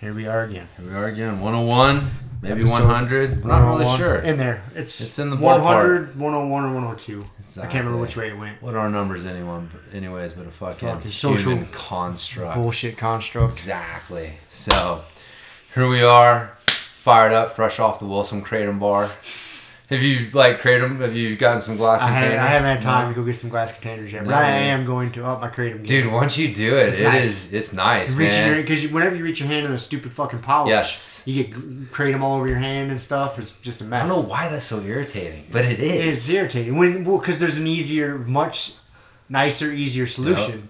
Here we are again. Here we are again. 101, maybe Episode 100. We're not really 101. sure. In there. It's, It's in the 100, 101, or 102. I can't remember which way it went. What are our numbers, anyone? Anyways, but a fucking, Fucking social human construct. Bullshit construct. Exactly. So, here we are, fired up, fresh off the Wilson Kratom bar. Have you like created them? Have you gotten some glass I, had, container? I haven't had time No? to go get some glass containers yet, but No. I am going to up my kratom game. Dude, once you do it, It's it nice. is- it's nice, reaching man. because whenever you reach your hand in a stupid fucking polish, Yes. you get g- kratom all over your hand and stuff. It's just a mess. I don't know why that's so irritating, but it It is. is irritating when well because there's an easier, much nicer, easier solution, You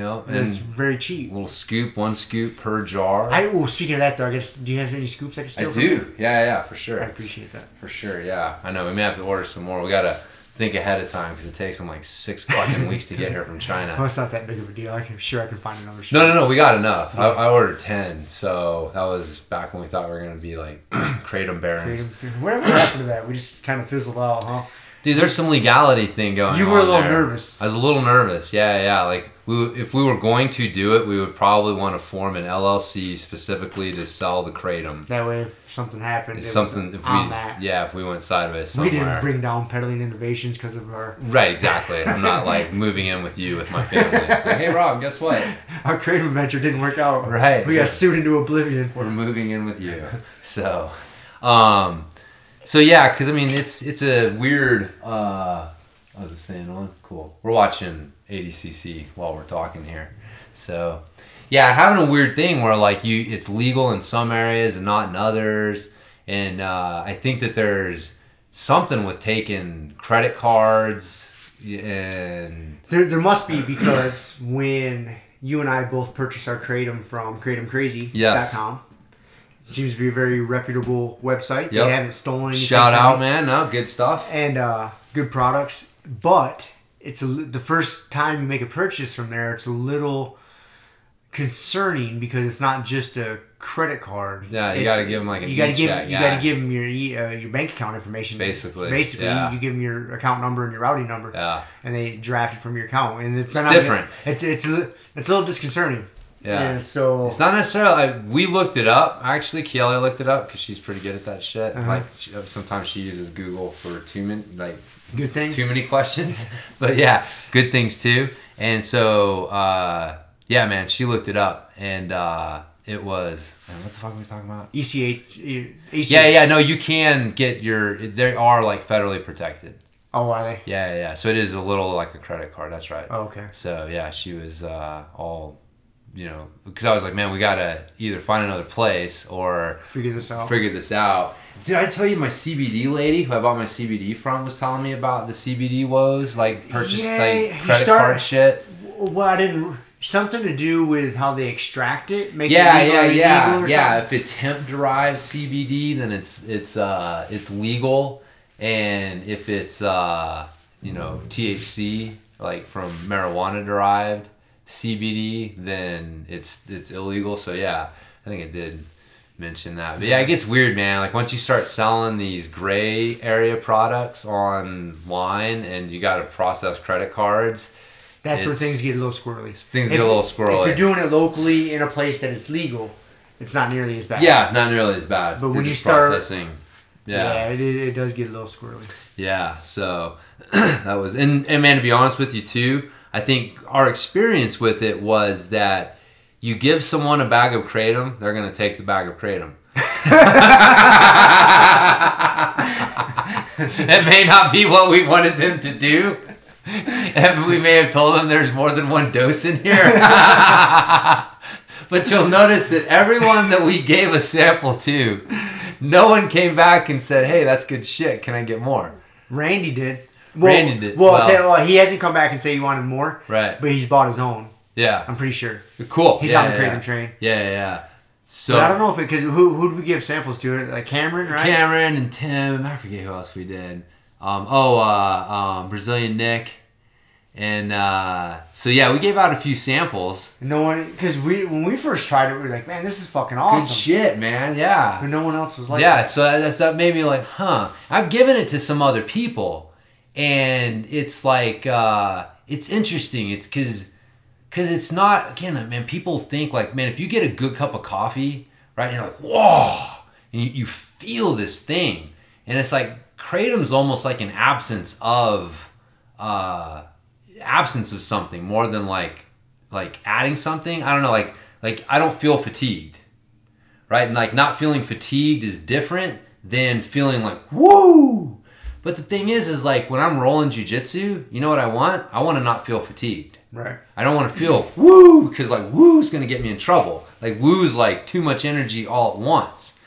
know, and it's very cheap. little scoop, one scoop per jar. I oh, speaking of that though, I guess do you have any scoops I can I steal? you? do. Yeah, yeah, for sure. I appreciate that. For sure, yeah. I know. We may have to order some more. We gotta think ahead of time because it takes them like six fucking weeks to get here from Oh, China. it's not that big of a deal. I can sure I can find another. No, no, no. We got enough. I, I ordered ten, so that was back when we thought we were gonna be like kratom barons. Whatever happened to that? We just kind of fizzled out, huh? Dude, there's some legality thing going. On. You were a little there. nervous. I was a little nervous. Yeah, yeah. Like we, if we were going to do it, we would probably want to form an LLC specifically to sell the kratom. That way, if something happened, It's it something was if on we, that. yeah, if we went sideways We didn't bring down Pedaling Innovations because of our Right, exactly. I'm not like moving in with you with my family. Like, hey, Rob, guess what? our kratom venture didn't work out. Right. We got sued into oblivion. We're moving in with you. So, um, so yeah, because I mean, it's it's a weird. Uh, I was just saying on cool. We're watching ADCC while we're talking here. So, yeah, having a weird thing where like you, it's legal in some areas and not in others, and uh, I think that there's something with taking credit cards and There, there must be because when you and I both purchased our kratom from kratomcrazy.com, Yes. Seems to be a very reputable website. Yep. They haven't stolen anything. shout out, me. man. No, good stuff. and uh, good products. But it's a, the first time you make a purchase from there. It's a little concerning because it's not just a credit card. Yeah, you It- gotta give them like, an you gotta give e-check, you yeah. gotta give them your uh, your bank account information. Basically, basically, yeah. you give them your account number and your routing number. Yeah. and they draft it from your account, and it's, It's different. It's it's a- it's a little disconcerting. Yeah. And so It's not necessarily. I, we looked it up. Actually, Kelly looked it up because she's pretty good at that shit. Uh-huh. Like she, sometimes she uses Google for too many like good things. too many questions. but yeah, good things too. And so uh, yeah, man, she looked it up and uh, it was man, what the fuck were we talking about? ECH, ECH. Yeah, yeah. No, you can get your. They are like federally protected. Oh, are they? Yeah, yeah. yeah. So it is a little like a credit card. That's right. Oh, okay. So yeah, she was uh, all, you know, because I was like, man, we gotta either find another place or Figure this out. figure this out. Did I tell you my CBD lady who I bought my CBD from was telling me about the CBD woes, like purchase Yeah, like credit start- card shit? well, I didn't. Something to do with how they extract it makes Yeah, it legal yeah, yeah, yeah. something? If it's hemp derived CBD, then it's it's uh it's legal, and if it's uh you know THC like from marijuana derived CBD, then it's it's illegal. So yeah, I think it did mention that. But yeah, it gets weird, man. Like once you start selling these gray area products online, and you got to process credit cards. That's where things get a little squirrely. Things get a little squirrely. If you're doing it locally in a place that it's legal, it's not nearly as bad. Yeah, not nearly as bad. But You're when you start- processing, yeah, it, it does get a little squirrely. Yeah, so that was and, and man to be honest with you too, I think our experience with it was that you give someone a bag of kratom, they're gonna take the bag of kratom. it may not be what we wanted them to do. And we may have told them there's more than one dose in here. but you'll notice that everyone that we gave a sample to, no one came back and said, "Hey, that's good shit. Can I get more?" Randy did. Randy did. Well, Well- well, he hasn't come back and say he wanted more, Right. but he's bought his own. Yeah. I'm pretty sure. Cool. He's yeah, on the kratom yeah. train. Yeah, yeah, yeah. So But I don't know if it because who who did we give samples to? Like Cameron, right? Cameron and Tim. I forget who else we did. Um, oh, uh, um, Brazilian Nick. And uh, so yeah, we gave out a few samples. No one because we when we first tried it, we were like, man, this is fucking Good awesome. shit, man. Yeah. But no one else was like, yeah, that. so that's that made me like, huh. I've given it to some other people, and it's like uh, it's interesting. It's because because it's not again, man. People think like, man, if you get a good cup of coffee, right, and you're like, whoa, and you, you feel this thing, and it's like kratom's almost like an absence of uh, absence of something more than like like adding something. I don't know, like like I don't feel fatigued right? And like not feeling fatigued is different than feeling like woo. But the thing is, is like when I'm rolling jujitsu, you know what I want? I want to not feel fatigued. right. I don't want to feel woo because like woo's gonna get me in trouble. Like woo's like too much energy all at once,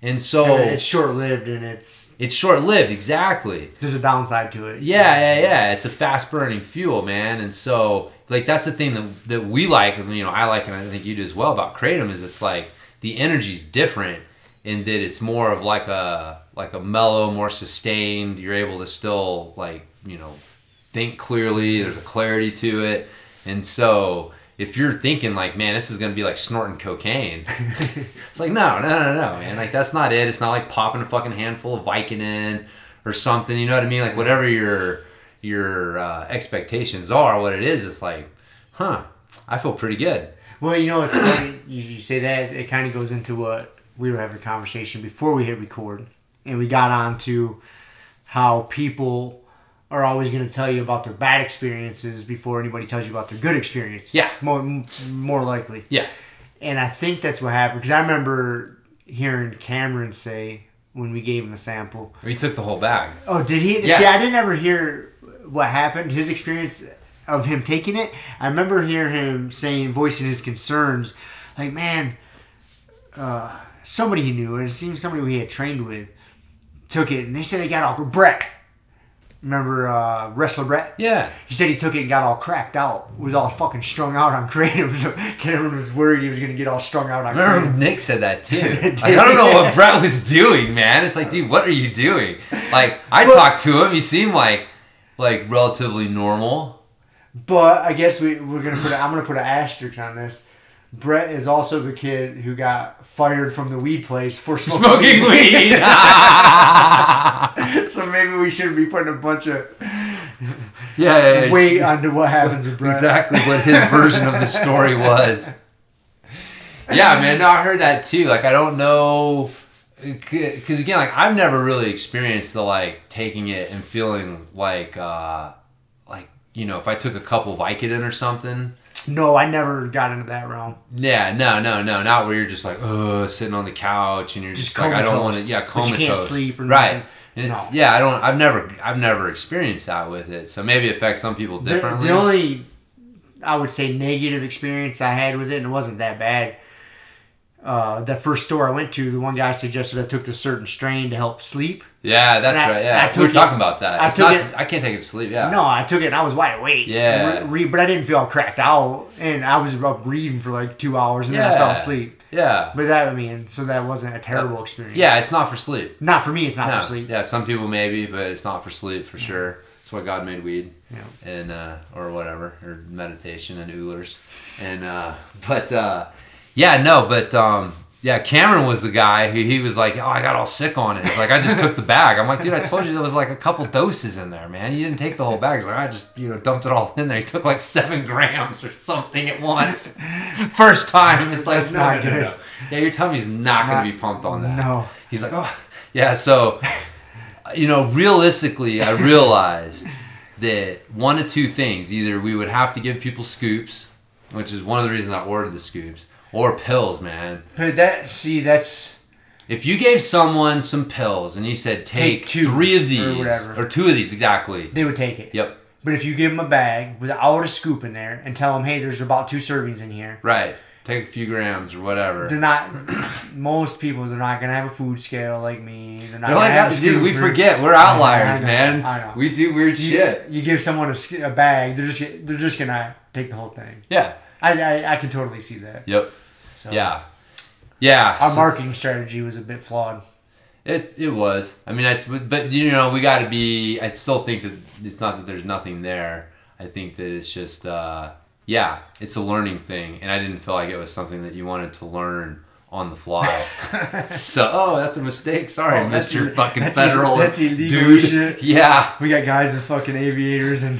and so And it's short lived and it's it's short lived. Exactly. there's a downside to it. Yeah, yeah, yeah. It's a fast burning fuel, man. And so, like, that's the thing that, that we like, and, you know, I like, and I think you do as well about Kratom is it's like the energy's different in that it's more of like a, like a mellow, more sustained. You're able to still, like, you know, think clearly. There's a clarity to it. And so, if you're thinking like, man, this is gonna be like snorting cocaine, it's like, no, no, no, no, man. Like that's not it. It's not like popping a fucking handful of Vicodin or something. You know what I mean? Like whatever your your uh, expectations are, what it is, it's like, huh? I feel pretty good. Well, you know, it's funny you, you say that. It kind of goes into what we were having a conversation before we hit record, and we got on to how people are always going to tell you about their bad experiences before anybody tells you about their good experience. Yeah. more more likely. Yeah. And I think that's what happened because I remember hearing Cameron say when we gave him the sample. We took the whole bag. Oh, did he? Yes. See, I didn't ever hear what happened. His experience of him taking it. I remember hearing him saying, voicing his concerns, like, man, uh, somebody he knew, it seems somebody he had trained with, took it, and they said they got all Brett. Remember uh, wrestler Brett? Yeah. He said he took it and got all cracked out. Was all fucking strung out on kratom. So Cameron was worried he was gonna get all strung out on remember kratom. Nick said that too. Like, I don't know what Brett was doing, man. It's like, dude, what are you doing? Like, I Well- talked to him. He seemed like, like relatively normal. But I guess we we're gonna put. A, I'm gonna put an asterisk on this. Brett is also the kid who got fired from the weed place for smoking, Smoking weed. so maybe we shouldn't be putting a bunch of yeah, yeah, yeah. weight onto what happens with Brett. exactly what his version of the story was. Yeah, man. No, I heard that too. Like, I don't know, because again, like I've never really experienced the like taking it and feeling like, uh like you know, if I took a couple Vicodin or something. No, I never got into that realm. Yeah, no, no, no, not where you're just like, uh, sitting on the couch and you're just, Just like, I don't want to, comatose, yeah, but comatose, you can't sleep or right? No. Yeah, I don't. I've never, I've never experienced that with it. So maybe it affects some people The, differently. the only, I would say, negative experience I had with it, and it wasn't that bad. Uh, the first store I went to, the one guy suggested I took this certain strain to help sleep. yeah, that's I- right. I Yeah, we were it- talking about that. I It's took not, it- I can't take it to sleep. Yeah. No, I took it and I was wide awake. Yeah. Re- re- but I didn't feel cracked out, and I was up reading for like two hours, and then I fell asleep. Yeah. But that, I mean, so that wasn't a terrible experience. Yeah, it's not for sleep. Not for me. It's not No. for sleep. Yeah, some people maybe, but it's not for sleep for sure. That's why God made weed. Yeah. and uh, or whatever or meditation and oolers and uh, but uh, yeah no but um, yeah Cameron was the guy. Who he was like oh I got all sick on it. It's like I just took the bag. I'm like dude I told you there was like a couple doses in there man. You didn't take the whole bag. He's like I just you know dumped it all in there. He took like seven grams or something at once. First time. It's like That's no, not no, no, good. no. yeah your tummy's not Not- gonna be pumped on that. No. he's like oh yeah so you know, realistically, I realized that one of two things: either we would have to give people scoops, which is one of the reasons I ordered the scoops, or pills, man. But that, see, that's If you gave someone some pills and you said, take, Take two three of or these, whatever. or two of these exactly. they would take it. Yep, But if you give them a bag without a scoop in there and tell them, hey, there's about two servings in here, right. Take a few grams or whatever. they're not. most people, they're not gonna have a food scale like me. They're not They're gonna like, have a dude, we or- forget we're I outliers, know, man. I know. We do weird You, shit. you give someone a, a bag, they're just they're just gonna take the whole thing. Yeah. I, I, I can totally see that. Yep. So Yeah. Yeah. Our so- marketing strategy was a bit flawed. It it was. I mean, it's but you know we got to be. I still think that it's not that there's nothing there. I think that it's just uh, yeah, it's a learning thing, and I didn't feel like it was something that you wanted to learn on the fly. so oh, that's a mistake. Sorry, Oh, Mister fucking that's federal ill- that's illegal dude. shit. Yeah, We got guys with fucking aviators and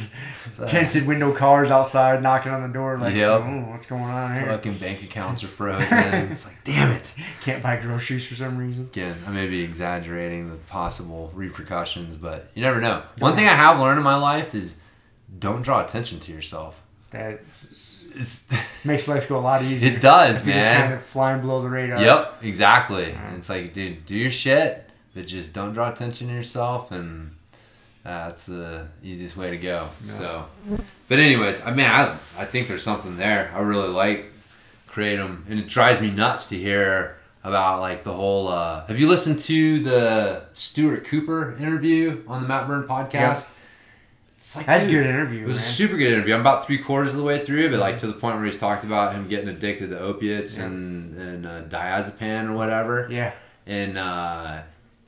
Uh, tinted window cars outside knocking on the door like, Yep. oh, what's going on here? fucking bank accounts are frozen. it's like damn it. Can't buy groceries for some reason. Again, I may be exaggerating the possible repercussions, but you never know. One thing I have learned in my life is don't draw attention to yourself. That It's, makes life go a lot easier. It does, you just man. kind of flying below the radar. Yep, exactly. And it's like, dude, do your shit, but just don't draw attention to yourself, and uh, that's the easiest way to go. So, but anyways, I mean, I I think there's something there. I really like kratom, and it drives me nuts to hear about like the whole. Uh, have you listened to the Stuart Cooper interview on the Matt Burn podcast? It's like, That's a good interview, It was man. a super good interview. I'm about three quarters of the way through, but like to the point where he's talked about him getting addicted to opiates Yeah. and and uh, diazepam or whatever. yeah. And uh,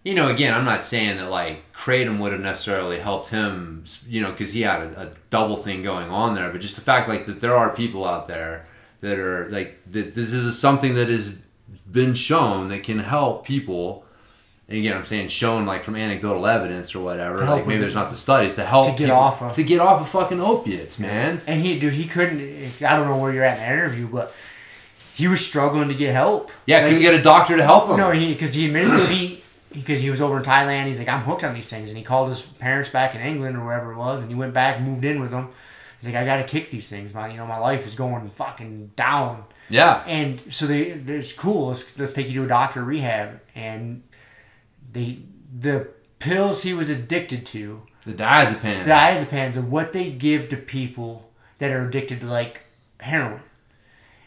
you know, again, I'm not saying that like Kratom would have necessarily helped him, you know, because he had a, a double thing going on there. But just the fact like that there are people out there that are like that this is something that has been shown that can help people. And again, I'm saying shown like from anecdotal evidence or whatever. Like maybe there's not the studies to help To get people- off of. to get off of fucking opiates, man. And he, dude, he couldn't. I don't know where you're at in that interview, but he was struggling to get help. Yeah, Like, couldn't get a doctor to help him. No, he because he admitted defeat because he was over in Thailand. He's like, I'm hooked on these things, and he called his parents back in England or wherever it was, and he went back, moved in with them. He's like, I got to kick these things, man. You know, my life is going fucking down. yeah, And so they, it's cool. Let's, let's take you to a doctor rehab, and they the pills he was addicted to, the diazepam. the diazepams, are what they give to people that are addicted to like heroin.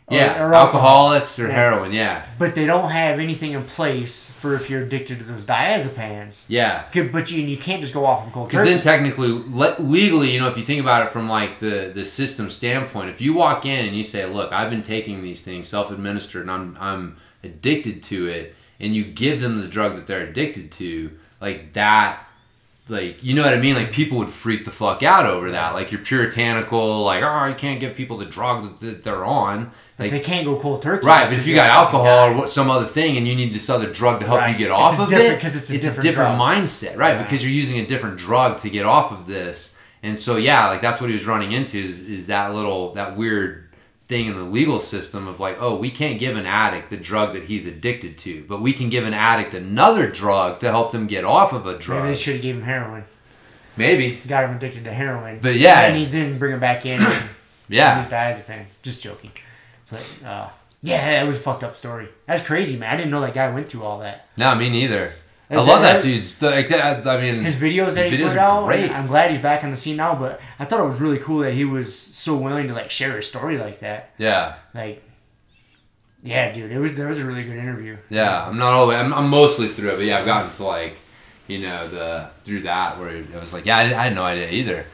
Or- yeah, or alcoholics or Yeah. heroin. Yeah, but they don't have anything in place for if you're addicted to those diazepams. yeah. Good, But you, you can't just go off and cold Because then technically, le- legally, you know, if you think about it from like the the system standpoint, if you walk in and you say, "Look, I've been taking these things self-administered, and I'm I'm addicted to it," and you give them the drug that they're addicted to, like that like you know what I mean? Like people would freak the fuck out over that. Like you're puritanical, like oh you can't give people the drug that, they're on. Like they can't go cold turkey. Right, but if you got alcohol or what- some other thing and you need this other drug to help you get It's off of it, because it's a a different different mindset, right? Yeah. Because you're using a different drug to get off of this. And so yeah, like that's what he was running into is, is that little that weird thing in the legal system of like, oh, we can't give an addict the drug that he's addicted to, but we can give an addict another drug to help them get off of a drug. Maybe they should have gave him heroin. Maybe. Got him addicted to heroin. But yeah. and he didn't bring him back in. And Yeah. Use diazepam. Just joking. But uh, yeah, it was a fucked up story. That's crazy, man. I didn't know that guy went through all that. No, me neither. I love that that- dude's like that. I mean, His videos that he videos put are out, great. I'm glad he's back on the scene now. But I thought it was really cool that he was so willing to like share his story like that. yeah. Like, yeah, dude, it was there was a really good interview. Yeah, I'm not all the way. I'm, I'm mostly through it, but yeah, I've gotten to like, you know, the through that where it was like, yeah, I, I had no idea either.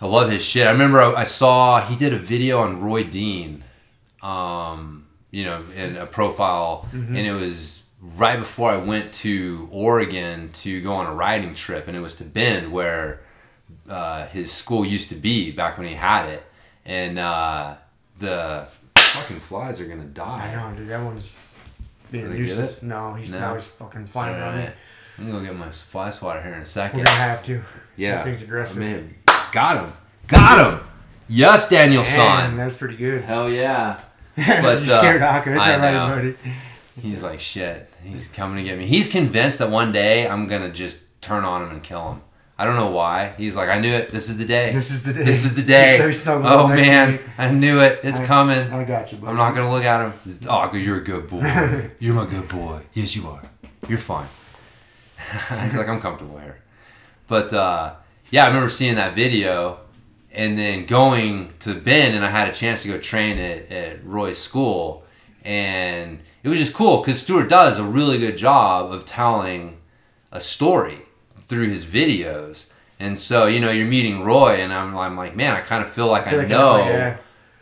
I love his shit. I remember I, I saw he did a video on Roy Dean, um, you know, in a profile, and it was right before I went to Oregon to go on a riding trip, and it was to Bend where uh, his school used to be back when he had it, and uh, the fucking flies are gonna die. I know, dude. That one's being nuisance. No, he's No? now he's fucking flying around me. I'm gonna go get my fly swatter here in a second. We're gonna have to. Yeah. That thing's aggressive. I mean, got him. Got him. Yes, Daniel Man, son. that's pretty good. Hell yeah. But, you scared uh, Hawker. It's I alright, buddy. He's like, shit. He's coming to get me. He's convinced that one day I'm gonna just turn on him and kill him. I don't know why. He's like, I knew it. This is the day. This is the day. This is the day. So he snuggles oh up next to man. I knew it. It's I- coming. I got you, buddy. I'm not gonna look at him. Oh, you're a good boy. You're my good boy. Yes, you are. You're fine. He's like, I'm comfortable here. But uh, yeah, I remember seeing that video and then going to Bend, and I had a chance to go train at, at Roy's school, and it was just cool because Stuart does a really good job of telling a story through his videos. And so, you know, you're meeting Roy, and I'm, I'm like, man, I kind of feel like I, feel like know know, yeah.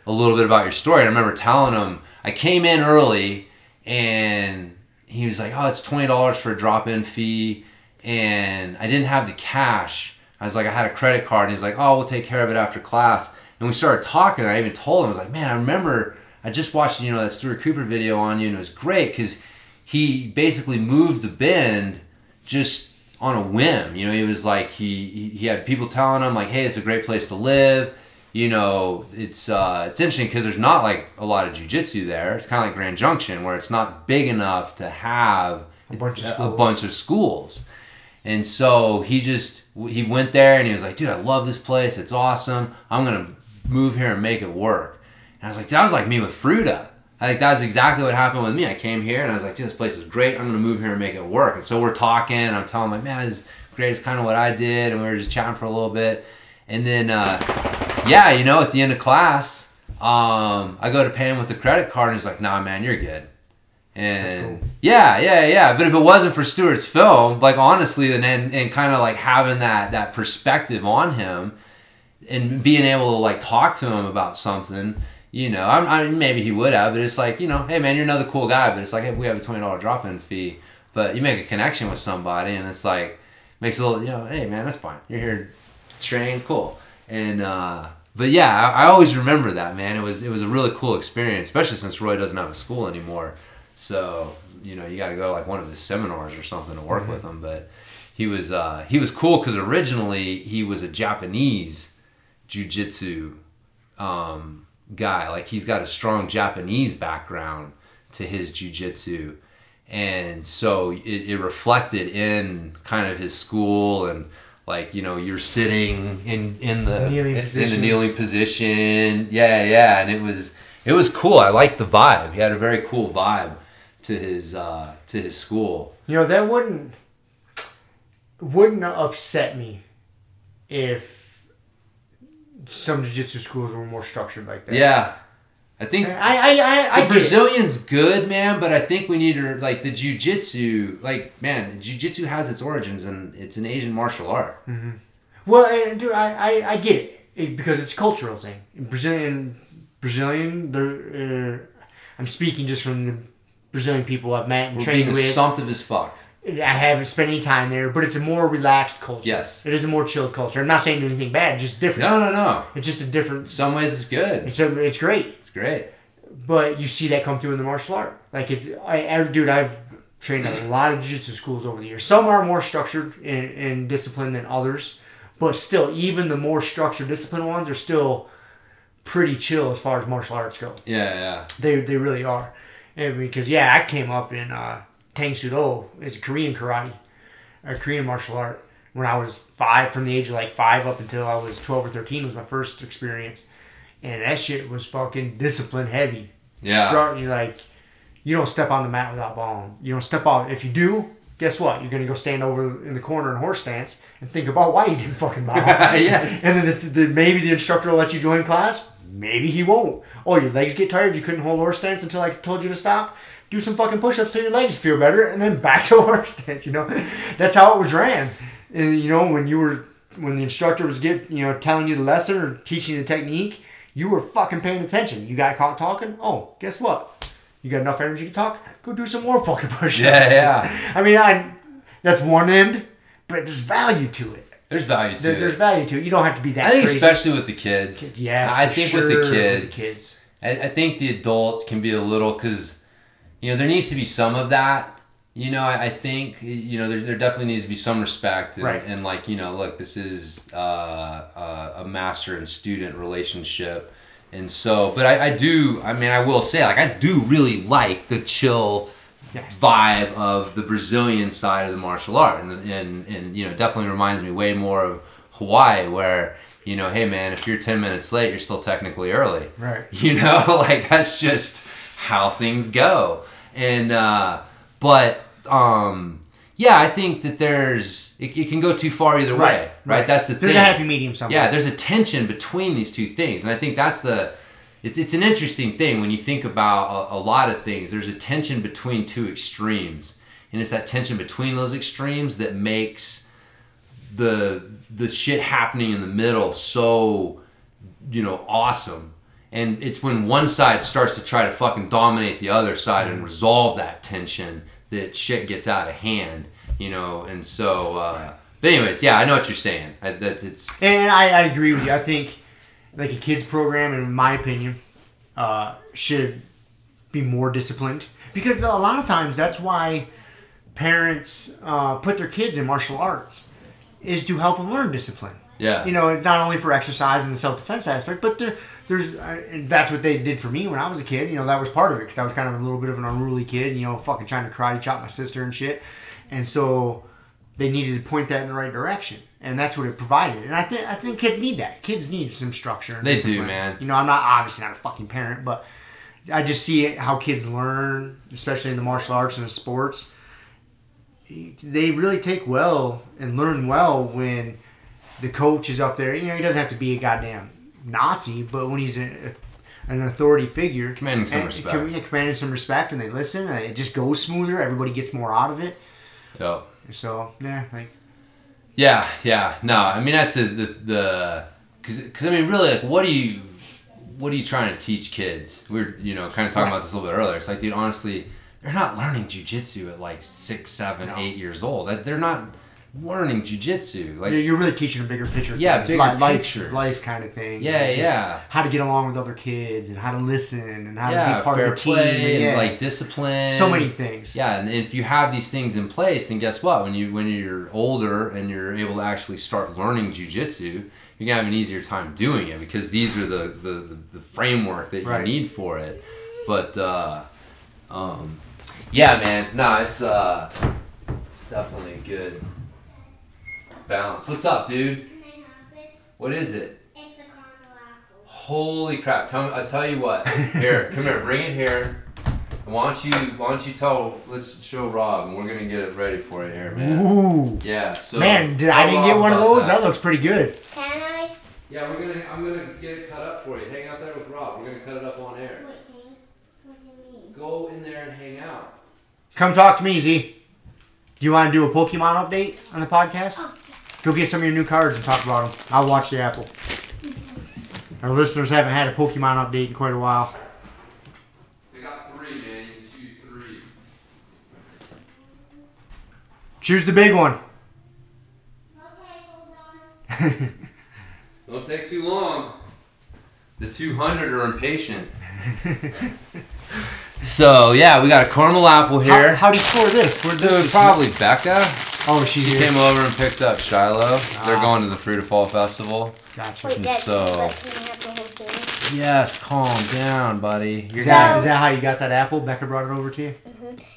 a little bit about your story. And I remember telling him I came in early and he was like, "Oh, it's twenty dollars for a drop-in fee," and I didn't have the cash. I was like, I had a credit card, and he's like, "Oh, we'll take care of it after class." And we started talking. And I even told him, I was like, "Man, I remember I just watched you know that Stuart Cooper video on you, and it was great because he basically moved the bend just on a whim. You know, he was like he he, had people telling him like, "Hey, it's a great place to live." You know, it's uh, it's interesting because there's not like a lot of jujitsu there. It's kind of like Grand Junction where it's not big enough to have A bunch of a bunch of schools. And so he just he went there and he was like, "Dude, I love this place. It's awesome. I'm gonna move here and make it work." And I was like, "That was like me with Fruita. I think that's exactly what happened with me. I came here and I was like, dude, this place is great. I'm gonna move here and make it work." And so we're talking, and I'm telling him like, "Man, this is great. It's kind of what I did." And we were just chatting for a little bit, and then uh, yeah, you know, at the end of class, um, I go to pay him with the credit card, and he's like, "Nah, man, you're good." And cool. yeah, yeah, yeah. But if it wasn't for Stuart's film, like honestly, and and, and kind of like having that that perspective on him, and being able to like talk to him about something, you know, I'm, I maybe he would have, but it's like you know, hey man, you're another cool guy, but it's like hey, we have a twenty dollar drop in fee, but you make a connection with somebody, and it's like makes a little, you know, hey man, that's fine. You're here, to train, cool, and uh, but yeah, I, I always remember that man. It was it was a really cool experience, especially since Roy doesn't have a school anymore. So you know, you got to go like one of his seminars or something to work with him, but. He was uh, he was cool because originally he was a Japanese jujitsu um, guy. Like he's got a strong Japanese background to his jujitsu, and so it, it reflected in kind of his school and like you know you're sitting in in the Kneeling in the kneeling position. Yeah, yeah, and it was it was cool. I liked the vibe. He had a very cool vibe to his uh, to his school. You know that wouldn't wouldn't upset me if some jiu-jitsu schools were more structured like that. Yeah, I think I I I, I. Brazilian's good, man, but I think we need to like the jujitsu. Like, man, jujitsu has its origins and it's an Asian martial art. Well, and dude, I, I, I get it. it because it's a cultural thing. Brazilian Brazilian, they're, uh, I'm speaking just from the Brazilian people I've met and We're trained being with. assumptive as fuck. I haven't spent any time there, but it's a more relaxed culture. Yes. it is a more chilled culture. I'm not saying anything bad, just different. No, no, no. It's just a different. Some ways, it's good. It's a, it's great, It's great. but you see that come through in the martial art. Like it's, I, I dude, I've trained at a lot of jiu-jitsu schools over the years. Some are more structured and, and disciplined than others, but still, even the more structured, disciplined ones are still pretty chill as far as martial arts go. Yeah, yeah. They they really are, and because yeah, I came up in uh, Tang Soo Do. It's Korean karate, or Korean martial art. When I was five, from the age of like five up until I was twelve or thirteen, was my first experience, and that shit was fucking discipline heavy. Yeah. Stru- you like, you don't step on the mat without balling. You don't step out. If you do, guess what? You're gonna go stand over in the corner in horse stance and think about why you didn't fucking bow. Yes. And then the, the, maybe the instructor will let you join class. Maybe he won't. Oh, your legs get tired. You couldn't hold horse stance until I told you to stop. Do some fucking push-ups till your legs feel better, and then back to horse stance. You know, that's how it was ran. And you know when you were when the instructor was get you know telling you the lesson or teaching you the technique, you were fucking paying attention. You got caught talking. Oh, guess what? You got enough energy to talk. Go do some more fucking push-ups. Yeah, yeah. I mean, I that's one end, but there's value to it. There's value to There, it. there's value to it. You don't have to be that I think crazy. especially with the kids. Yes, I think sure, with with the the kids. kids. I, I think the adults can be a little because, you know, there needs to be some of that. You know, I, I think you know there, there definitely needs to be some respect and, Right. and like you know, look, this is uh, uh, a master and student relationship, and so, but I, I do. I mean, I will say, like, I do really like the chill Yeah. vibe of the Brazilian side of the martial art, and and and you know, definitely reminds me way more of Hawaii, where you know, hey man, if you're ten minutes late, you're still technically early. Right. You know, like that's just how things go. And uh but um yeah, I think that there's it, it can go too far either way. Right. right. That's the There's thing. a happy medium somewhere. Yeah, there's a tension between these two things, and I think that's the. It's, it's an interesting thing when you think about a, a lot of things. There's a tension between two extremes, and it's that tension between those extremes that makes the the shit happening in the middle so you know awesome. And it's when one side starts to try to fucking dominate the other side and resolve that tension that shit gets out of hand, you know. And so, uh, but anyways, yeah, I know what you're saying. I, that it's And I, I agree with you. I think like a kids program, in my opinion, uh, should be more disciplined because a lot of times that's why parents uh, put their kids in martial arts is to help them learn discipline. Yeah, You know, not only for exercise and the self defense aspect, but there, there's and that's what they did for me when I was a kid. You know, that was part of it because I was kind of a little bit of an unruly kid. You know, fucking trying to karate chop my sister and shit, and so they needed to point that in the right direction, and that's what it provided. And I think I think kids need that. Kids need some structure. and They do, man. You know, I'm not obviously not a fucking parent, but I just see it, how kids learn, especially in the martial arts and the sports. They really take well and learn well when the coach is up there. You know, he doesn't have to be a goddamn Nazi, but when he's a, an authority figure, Commanding some and- respect. com- yeah, commanding some respect, and they listen, and it just goes smoother. Everybody gets more out of it. yeah. So yeah, like Yeah, yeah. No, I mean that's the the, the cause, cause I mean really like what do you what are you trying to teach kids? We are you know kind of talking Right. about this a little bit earlier. It's like dude, honestly, they're not learning jujitsu at like six, seven, No. eight years old. That they're not learning jujitsu. Like you're, you're really teaching a bigger picture. Yeah, things, bigger life, pictures. life kind of thing. Yeah, yeah. How to get along with other kids and how to listen and how to be part of a team. play and yeah. like discipline. so many things. Yeah, and if you have these things in place, then guess what? When you when you're older and you're able to actually start learning jujitsu, you're gonna have an easier time doing it because these are the the, the, the framework that you Right. need for it. But uh, um, yeah, man, no, it's uh, it's definitely good balance. What's up, dude? Can I have this? What is it? It's a caramel apple. Holy crap! Tell me, I tell you what. Here, come here, bring it here. Why don't you Why don't you tell? Let's show Rob, and we're gonna get it ready for you here, man. Ooh. Yeah. So Man, did I tell didn't get Rob one of about those? That. looks pretty good. Can I? Yeah, we're gonna. I'm gonna get it cut up for you. Hang out there with Rob. We're gonna cut it up on air. Wait, hang. What do you mean? Go in there and hang out. Come talk to me, Z. Do you want to do a Pokemon update on the podcast? Oh, Go get some of your new cards and talk about them. I'll watch the Apple. Our listeners haven't had a Pokemon update in quite a while. We got three, man. You can choose three. Choose the big one. Okay, hold on. Don't take too long. The 200 are impatient. so yeah, we got a caramel apple here. How do you score this? Where'd Dude, this probably Becca. Oh, she's She here. came over and picked up Shiloh. They're Ah. going to the Fruit of Fall Festival. Gotcha. Wait, Dad, So- let me have the whole thing. Yes, calm down, buddy. You're Is that, gonna. is that how you got that apple? Becca brought it over to you?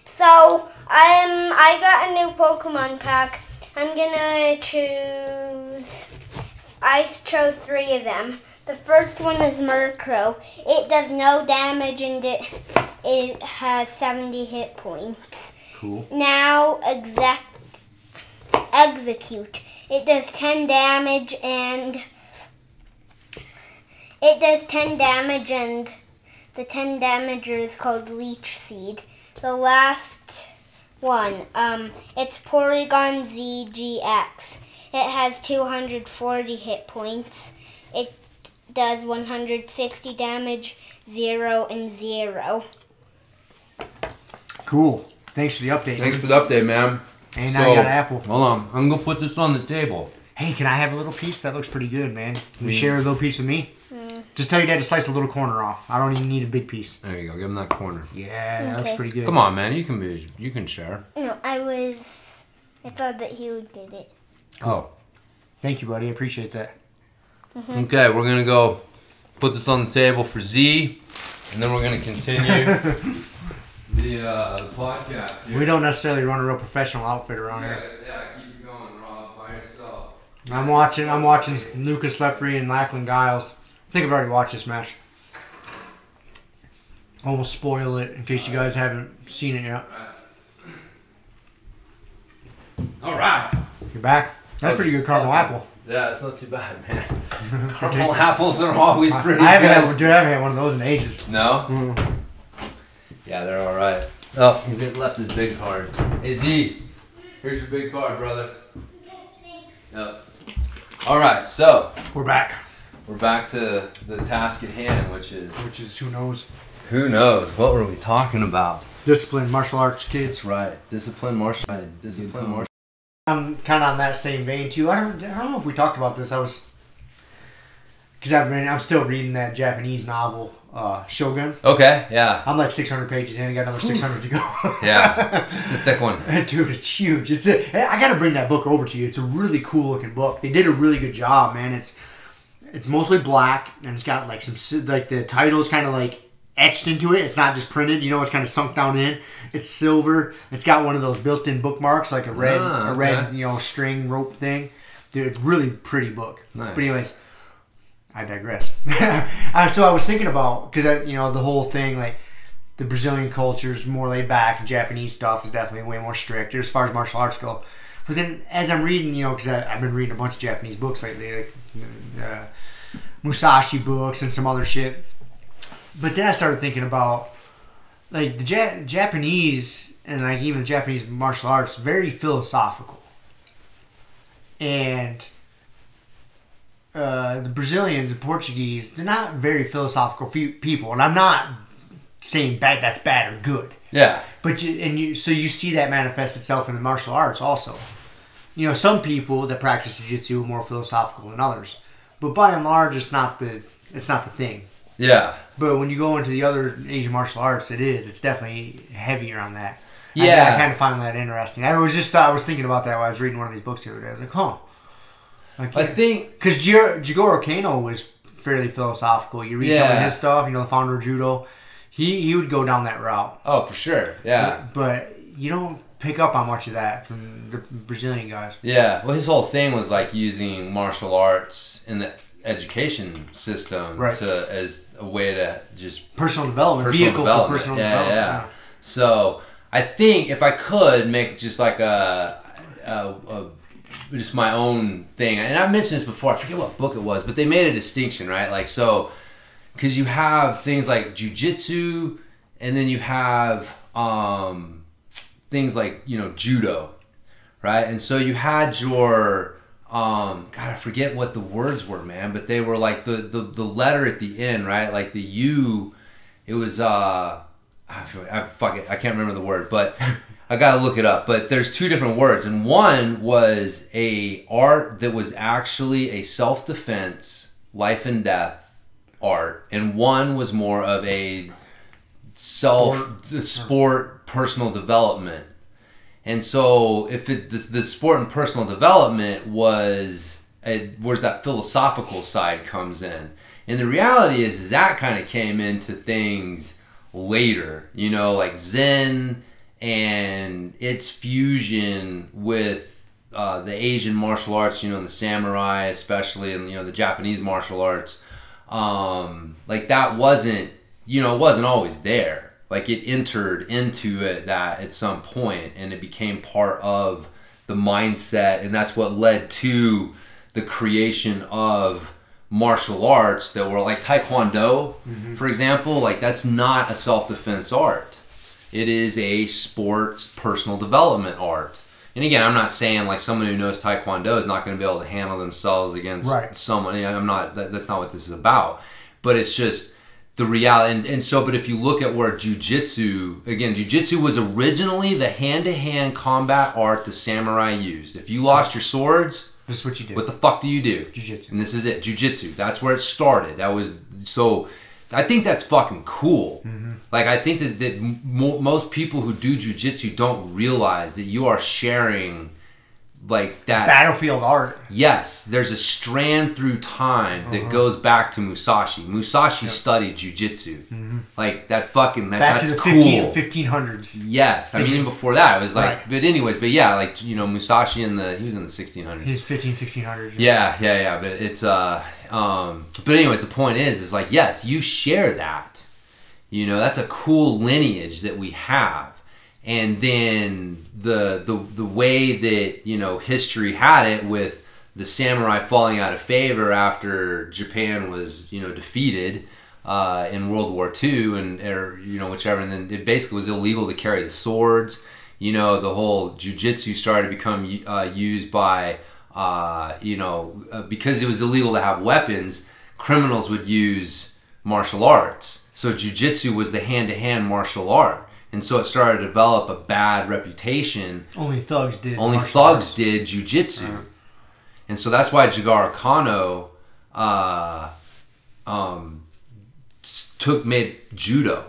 So, um, I got a new Pokemon pack. I'm gonna choose. I chose three of them. The first one is Murkrow. It does no damage and it it has 70 hit points. Cool. Now, exec Exeggcute. It does 10 damage and it does 10 damage and the 10 damager is called Leech Seed. The last one, um, it's Porygon-Z GX. It has 240 hit points. It does 160 damage, 0 and 0. Cool. Thanks for the update. Thanks for the update, man. And now you got apple. Hold on, I'm gonna put this on the table. Hey, can I have a little piece? That looks pretty good, man. Can you share a little piece with me? Mm. Just tell your dad to slice a little corner off. I don't even need a big piece. There you go. Give him that corner. Yeah, that looks pretty good. Come on, man. You can be. You can share. No, I was. I thought that he would did it. Oh. Thank you, buddy. I appreciate that. Mm-hmm. Okay, we're gonna go put this on the table for Z, and then we're gonna continue the, uh, the podcast. here. We don't necessarily run a real professional outfit around Yeah, here. yeah, keep it going, Rob, by yourself. I'm watching. I'm watching Lucas Lepri and Lachlan Giles. I think I've already watched this match. Almost spoil it in case you guys haven't seen it yet. All right. You're back. That's pretty good caramel apple. Yeah, it's not too bad, man. Caramel apples are always pretty I haven't good. had, dude, I haven't had one of those in ages. No? Mm. Yeah, they're all right. Oh, he's getting left his big card. Hey Z, here's your big card, brother. Yep. All right, so We're back. we're back to the task at hand, which is Which is who knows. who knows what were we talking about? Discipline, martial arts kids. That's right. Discipline martial. right, Discipline martial. I'm kind of on that same vein too. I don't, I don't know if we talked about this. I was because I've been I'm still reading that Japanese novel uh, Shogun. Okay. Yeah. I'm like 600 pages in. I got another 600 to go. Yeah. It's a thick one. Dude, it's huge. It's a, I gotta bring that book over to you. It's a really cool looking book. They did a really good job, man. It's it's mostly black and it's got like some like the titles kind of like etched into it. It's not just printed. You know, it's kind of sunk down in. It's silver. It's got one of those built-in bookmarks, like a red Ah, a red you know string rope thing. Dude, it's really pretty book. Nice. But anyways. I digress. Uh, so I was thinking about because you know the whole thing like the Brazilian culture is more laid back, and Japanese stuff is definitely way more strict as far as martial arts go. But then as I'm reading, you know, because I've been reading a bunch of Japanese books lately, like uh, Musashi books and some other shit. But then I started thinking about like the ja- Japanese and like even the Japanese martial arts very philosophical, and uh, the Brazilians and Portuguese, they're not very philosophical fe- people, and I'm not saying bad that's bad or good, Yeah. but you and you so you see that manifest itself in the martial arts also. You know, some people that practice jiu-jitsu are more philosophical than others, but by and large, it's not the it's not the thing. Yeah. But when you go into the other Asian martial arts, it is. It's definitely heavier on that. I- Yeah. I, kind of find that interesting. I was just I was thinking about that while I was reading one of these books the other day. I was like, huh. I think because Jigoro Kano was fairly philosophical. You read some of his stuff, you know, the founder of judo. He he would go down that route, Oh, for sure. Yeah. but you don't pick up on much of that from the Brazilian guys. Yeah. Well, his whole thing was like using martial arts in the education system Right. to as a way to just Personal development, personal vehicle development. for personal yeah, development. yeah. So I think if I could make just like a, a, a just my own thing, and I've mentioned this before. I forget what book it was, but they made a distinction, right? Like so, because you have things like jujitsu, and then you have um, things like you know judo, right? And so you had your um, God, I forget what the words were, man, but they were like the the, the letter at the end, right? Like the U, it was uh, I, I fuck it, I can't remember the word, but I gotta look it up, but there's two different words, and one was a art that was actually a self defense, life and death art, and one was more of a self sport, sport personal development. And so, if it the, the sport and personal development was a, where's that philosophical side comes in, and the reality is, is that kind of came into things later. You know, like Zen and its fusion with uh, the Asian martial arts, you know, the samurai, especially, and you know, the Japanese martial arts. Um, like that wasn't, you know, it wasn't always there like it entered into it that at some point and it became part of the mindset and that's what led to the creation of martial arts that were like taekwondo mm-hmm. for example like that's not a self-defense art it is a sports personal development art. And again i'm not saying like someone who knows taekwondo is not going to be able to handle themselves against right. someone i'm not that, that's not what this is about. But it's just the reality and, and so but if you look at where jujitsu again jujitsu was originally the hand-to-hand combat art the samurai used. If you lost your swords this is what you do. what the fuck do you do? Jujitsu and this is it jujitsu that's where it started. That was so i think that's fucking cool mm-hmm. like i think that, that mo- most people who do jujitsu don't realize that you are sharing like that battlefield art. Yes, there's a strand through time that uh-huh. goes back to Musashi. Musashi yep. studied jujitsu. Mm-hmm. Like that fucking that, back that's to the cool. 15, 1500s. Yes, I mean even before that it was like right. but anyways, but yeah, like you know Musashi in the he was in the 1600s. He's 15 1600s. Yeah, yeah, yeah, but it's uh um but anyways, the point is is like yes, you share that. You know, that's a cool lineage that we have and then the the the way that you know history had it with the samurai falling out of favor after Japan was you know defeated uh, in World War II and or you know whichever, and then it basically was illegal to carry the swords. You know the whole jujitsu started to become uh, used by uh, you know uh, because it was illegal to have weapons. Criminals would use martial arts, so jujitsu was the hand-to-hand martial art and so it started to develop a bad reputation. Only thugs did. Only thugs arts. did jujitsu, uh-huh. and so that's why Jigoro Kano uh, um, took made judo.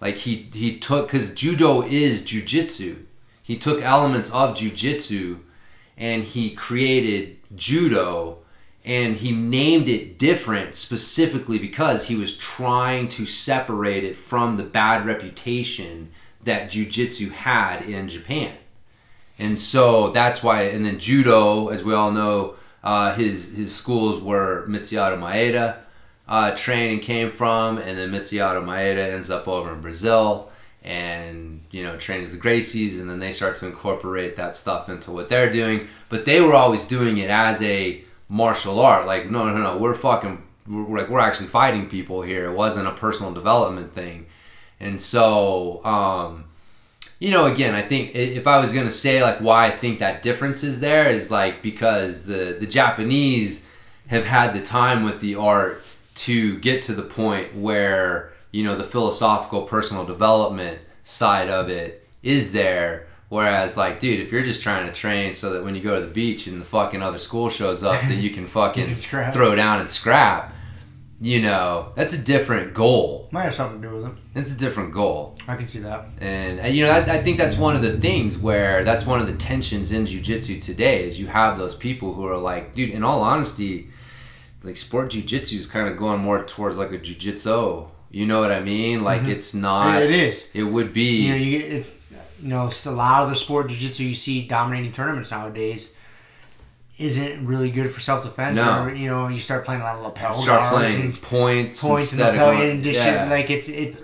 Like he he took because judo is jujitsu. He took elements of jujitsu, and he created judo and he named it different specifically because he was trying to separate it from the bad reputation that jiu-jitsu had in Japan. And so that's why and then judo as we all know uh, his his schools were Mitsuharu Maeda uh, training came from and then Mitsuharu Maeda ends up over in Brazil and you know trains the Gracies and then they start to incorporate that stuff into what they're doing but they were always doing it as a martial art. Like, no, no, no, we're fucking, we're, like, we're actually fighting people here. It wasn't a personal development thing. And so, um, you know, again, I think if I was gonna say like why I think that difference is there is like because the the Japanese have had the time with the art to get to the point where you know the philosophical personal development side of it is there Whereas, like, dude, if you're just trying to train so that when you go to the beach and the fucking other school shows up, that you can fucking you can throw down and scrap, you know, that's a different goal. Might have something to do with it. It's a different goal. I can see that. And, and you know, I, I think that's one of the things where that's one of the tensions in jujitsu today is you have those people who are like, dude, in all honesty, like sport jujitsu is kind of going more towards like a jujitsu. You know what I mean? Like mm-hmm. it's not. It is. It would be. You know, you it's you know, a lot of the sport jiu-jitsu you see dominating tournaments nowadays isn't really good for self defense. No. Or, you know, you start playing a lot of lapel start playing points, points and lapel in addition. Yeah. Like it's it,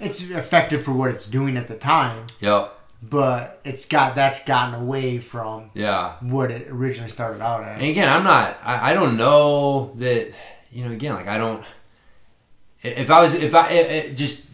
it's effective for what it's doing at the time. Yep. But it's got that's gotten away from yeah what it originally started out as. And again, I'm not. I, I don't know that. You know, again, like I don't. If I was, if I it, just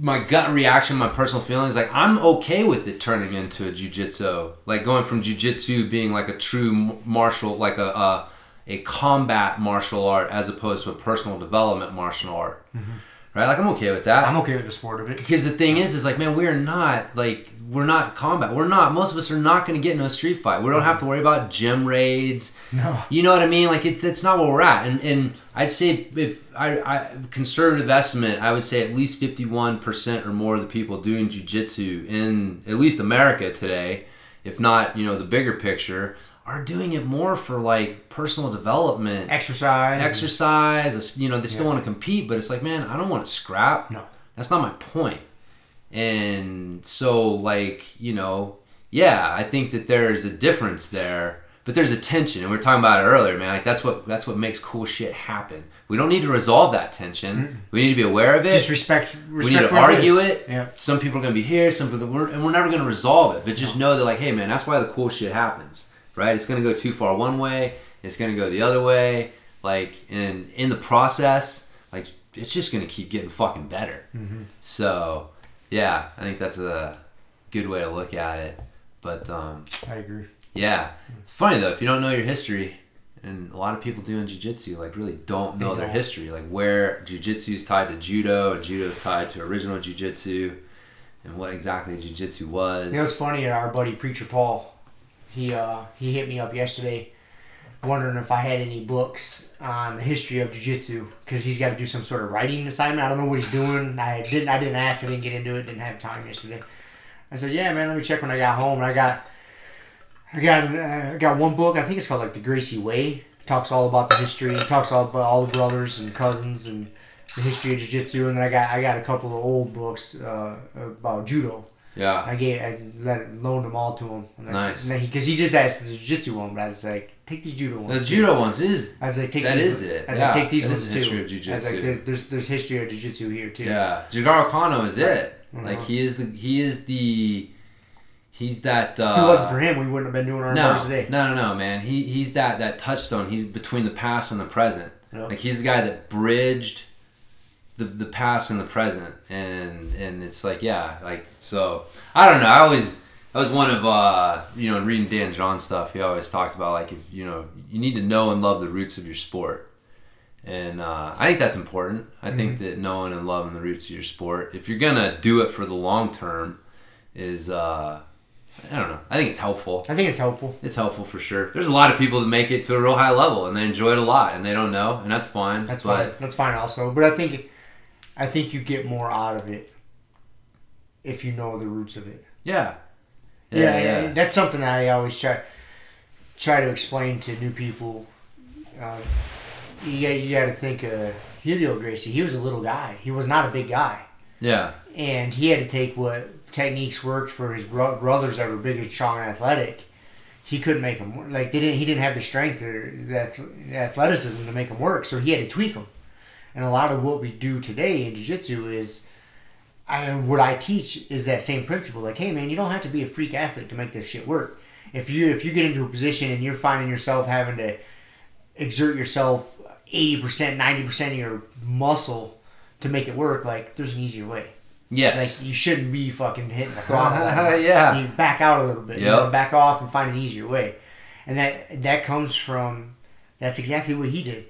my gut reaction, my personal feelings, like I'm okay with it turning into a jujitsu, like going from jujitsu being like a true martial, like a, a, a combat martial art, as opposed to a personal development martial art. Mm-hmm. Right? Like I'm okay with that. I'm okay with the sport of it. Because the thing is, is like, man, we are not like we're not combat. We're not. Most of us are not going to get in a street fight. We don't have to worry about gym raids. No. You know what I mean? Like it's that's not where we're at. And and I'd say if I, I conservative estimate, I would say at least fifty one percent or more of the people doing jujitsu in at least America today, if not you know the bigger picture, are doing it more for like personal development, Exercise. exercise. You know, they still Yeah. want to compete, but it's like, man, I don't want to scrap. No. That's not my point. And so, like, you know, yeah, I think that there's a difference there, but there's a tension, and we were talking about it earlier, man. Like that's what that's what makes cool shit happen. We don't need to resolve that tension. Mm-hmm. We need to be aware of it. Just respect. we need to argue is. it. Yeah. Some people are gonna be here, some people, we're, and we're never gonna resolve it. But just know that, like, hey, man, that's why the cool shit happens, right? It's gonna go too far one way, it's gonna go the other way. Like, and in the process, like, it's just gonna keep getting fucking better. Mm-hmm. So, yeah, I think that's a good way to look at it. But um, I agree. yeah, it's funny though if you don't know your history, and a lot of people doing jujitsu like really don't know their history, like where jujitsu is tied to judo and judo is tied to original jujitsu, and what exactly jujitsu was. You know, it's funny. Our buddy preacher Paul, he uh, he hit me up yesterday, wondering if I had any books on the history of jiu-jitsu because he's got to do some sort of writing assignment. I don't know what he's doing. I didn't. I didn't ask. I didn't get into it. Didn't have time yesterday. I said, "Yeah, man. Let me check when I got home." And I got, I got, uh, I got one book. I think it's called like the Gracie Way. Talks all about the history. Talks all about all the brothers and cousins and the history of jiu-jitsu. And then I got I got a couple of old books uh, about judo. yeah, I gave, I let loaned them all to him. And Nice. Because he, just asked the jiu-jitsu one, but I was like, take these judo ones. the too." judo ones is I was take that these is it. I Yeah, like, take these that is ones the history too. of I jiu-jitsu. like, there's there's history of jiu-jitsu here too. Yeah, Jigoro Kano is it. Mhm. Like he is the he is the he's that. Uh, If it wasn't for him, we wouldn't have been doing our no, today. no, no, no, man. He he's that that touchstone. He's between the past and the present. Yeah. Like he's the guy that bridged the the past and the present, and and it's like yeah, like so. I don't know. I always I was one of uh you know reading Dan John stuff. He always talked about like if you know you need to know and love the roots of your sport. And uh, I think that's important. I think that knowing and loving the roots of your sport, if you're gonna do it for the long term, is uh, I don't know. I think it's helpful. I think it's helpful. It's helpful for sure. There's a lot of people that make it to a real high level and they enjoy it a lot and they don't know, and that's fine. That's but fine. That's fine also. But I think I think you get more out of it if you know the roots of it. yeah, Yeah, yeah, that's something I always try try to explain to new people. Um, you got, you got to think uh, Helio Gracie. He was a little guy. He was not a big guy, yeah, and he had to take what techniques worked for his bro- brothers that were big and strong and athletic. He couldn't make them work. like they didn't. He didn't have the strength or the athleticism to make them work. So he had to tweak them. And a lot of what we do today in jiu-jitsu is I, what I teach is that same principle. Like, hey man, you don't have to be a freak athlete to make this shit work. If you if you get into a position and you're finding yourself having to exert yourself eighty percent, ninety percent of your muscle to make it work, like there's an easier way. yes, Like you shouldn't be fucking hitting the throttle. Yeah. You back out a little bit. You know, back off and find an easier way. And that that comes from that's exactly what he did.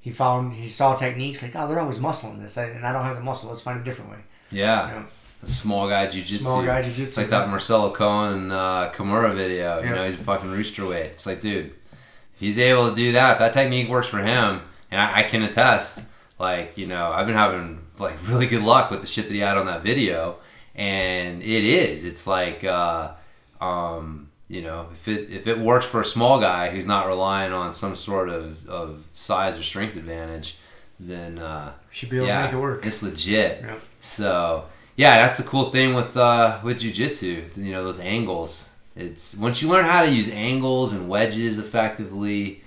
He found he saw techniques like, oh, they're always muscling this, and I don't have the muscle. Let's find a different way. Yeah. You know, A small guy jujitsu. small guy jiu-jitsu. It's like that Marcelo Cohen uh, Kimura video. You know, he's a fucking rooster weight. It's like, dude, if he's able to do that, that technique works for him, and I, I can attest, like, you know, I've been having like really good luck with the shit that he had on that video, and it is. It's like, uh, um, you know, if it if it works for a small guy who's not relying on some sort of, of size or strength advantage, then uh, Should be able yeah, to make it work. it's legit. Yeah. So yeah, that's the cool thing with uh, with jujitsu. You know those angles. It's once you learn how to use angles and wedges effectively,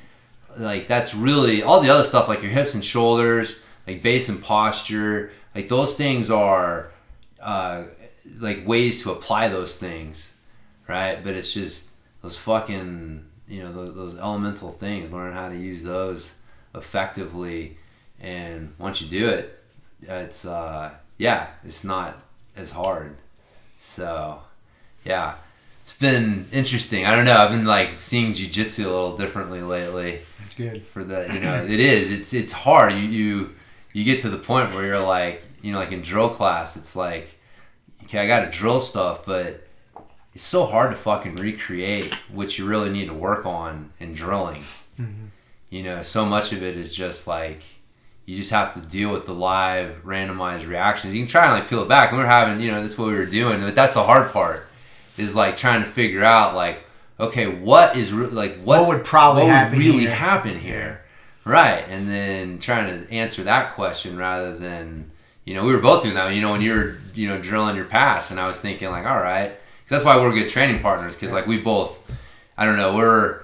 like that's really all the other stuff like your hips and shoulders, like base and posture. Like those things are uh, like ways to apply those things, right? But it's just those fucking you know those, those elemental things. Learn how to use those effectively, and once you do it, it's uh yeah, it's not as hard. So yeah, it's been interesting. I don't know. I've been like seeing jujitsu a little differently lately. That's good. For that, you know, it is. It's it's hard. You you you get to the point where you're like, you know, like in drill class, it's like, okay, I got to drill stuff, but it's so hard to fucking recreate what you really need to work on in drilling. Mm-hmm. You know, so much of it is just like you just have to deal with the live randomized reactions. You can try and like peel it back, and we are having, you know, that's what we were doing. But that's the hard part is like trying to figure out like, okay, what is re- like what's, would probably what happen really here? happen here, right? And then trying to answer that question rather than you know we were both doing that. You know, when you were you know drilling your pass, and I was thinking like, all right, 'Cause that's why we're good training partners because like we both, I don't know, we're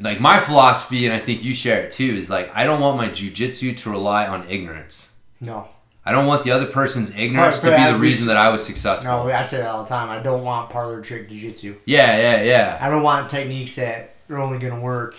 like my philosophy, and I think you share it too, is like I don't want my jujitsu to rely on ignorance. No. I don't want the other person's ignorance to be the reason that I was successful. No, I say that all the time. I don't want parlor trick jiu-jitsu. Yeah, yeah, yeah. I don't want techniques that are only going to work.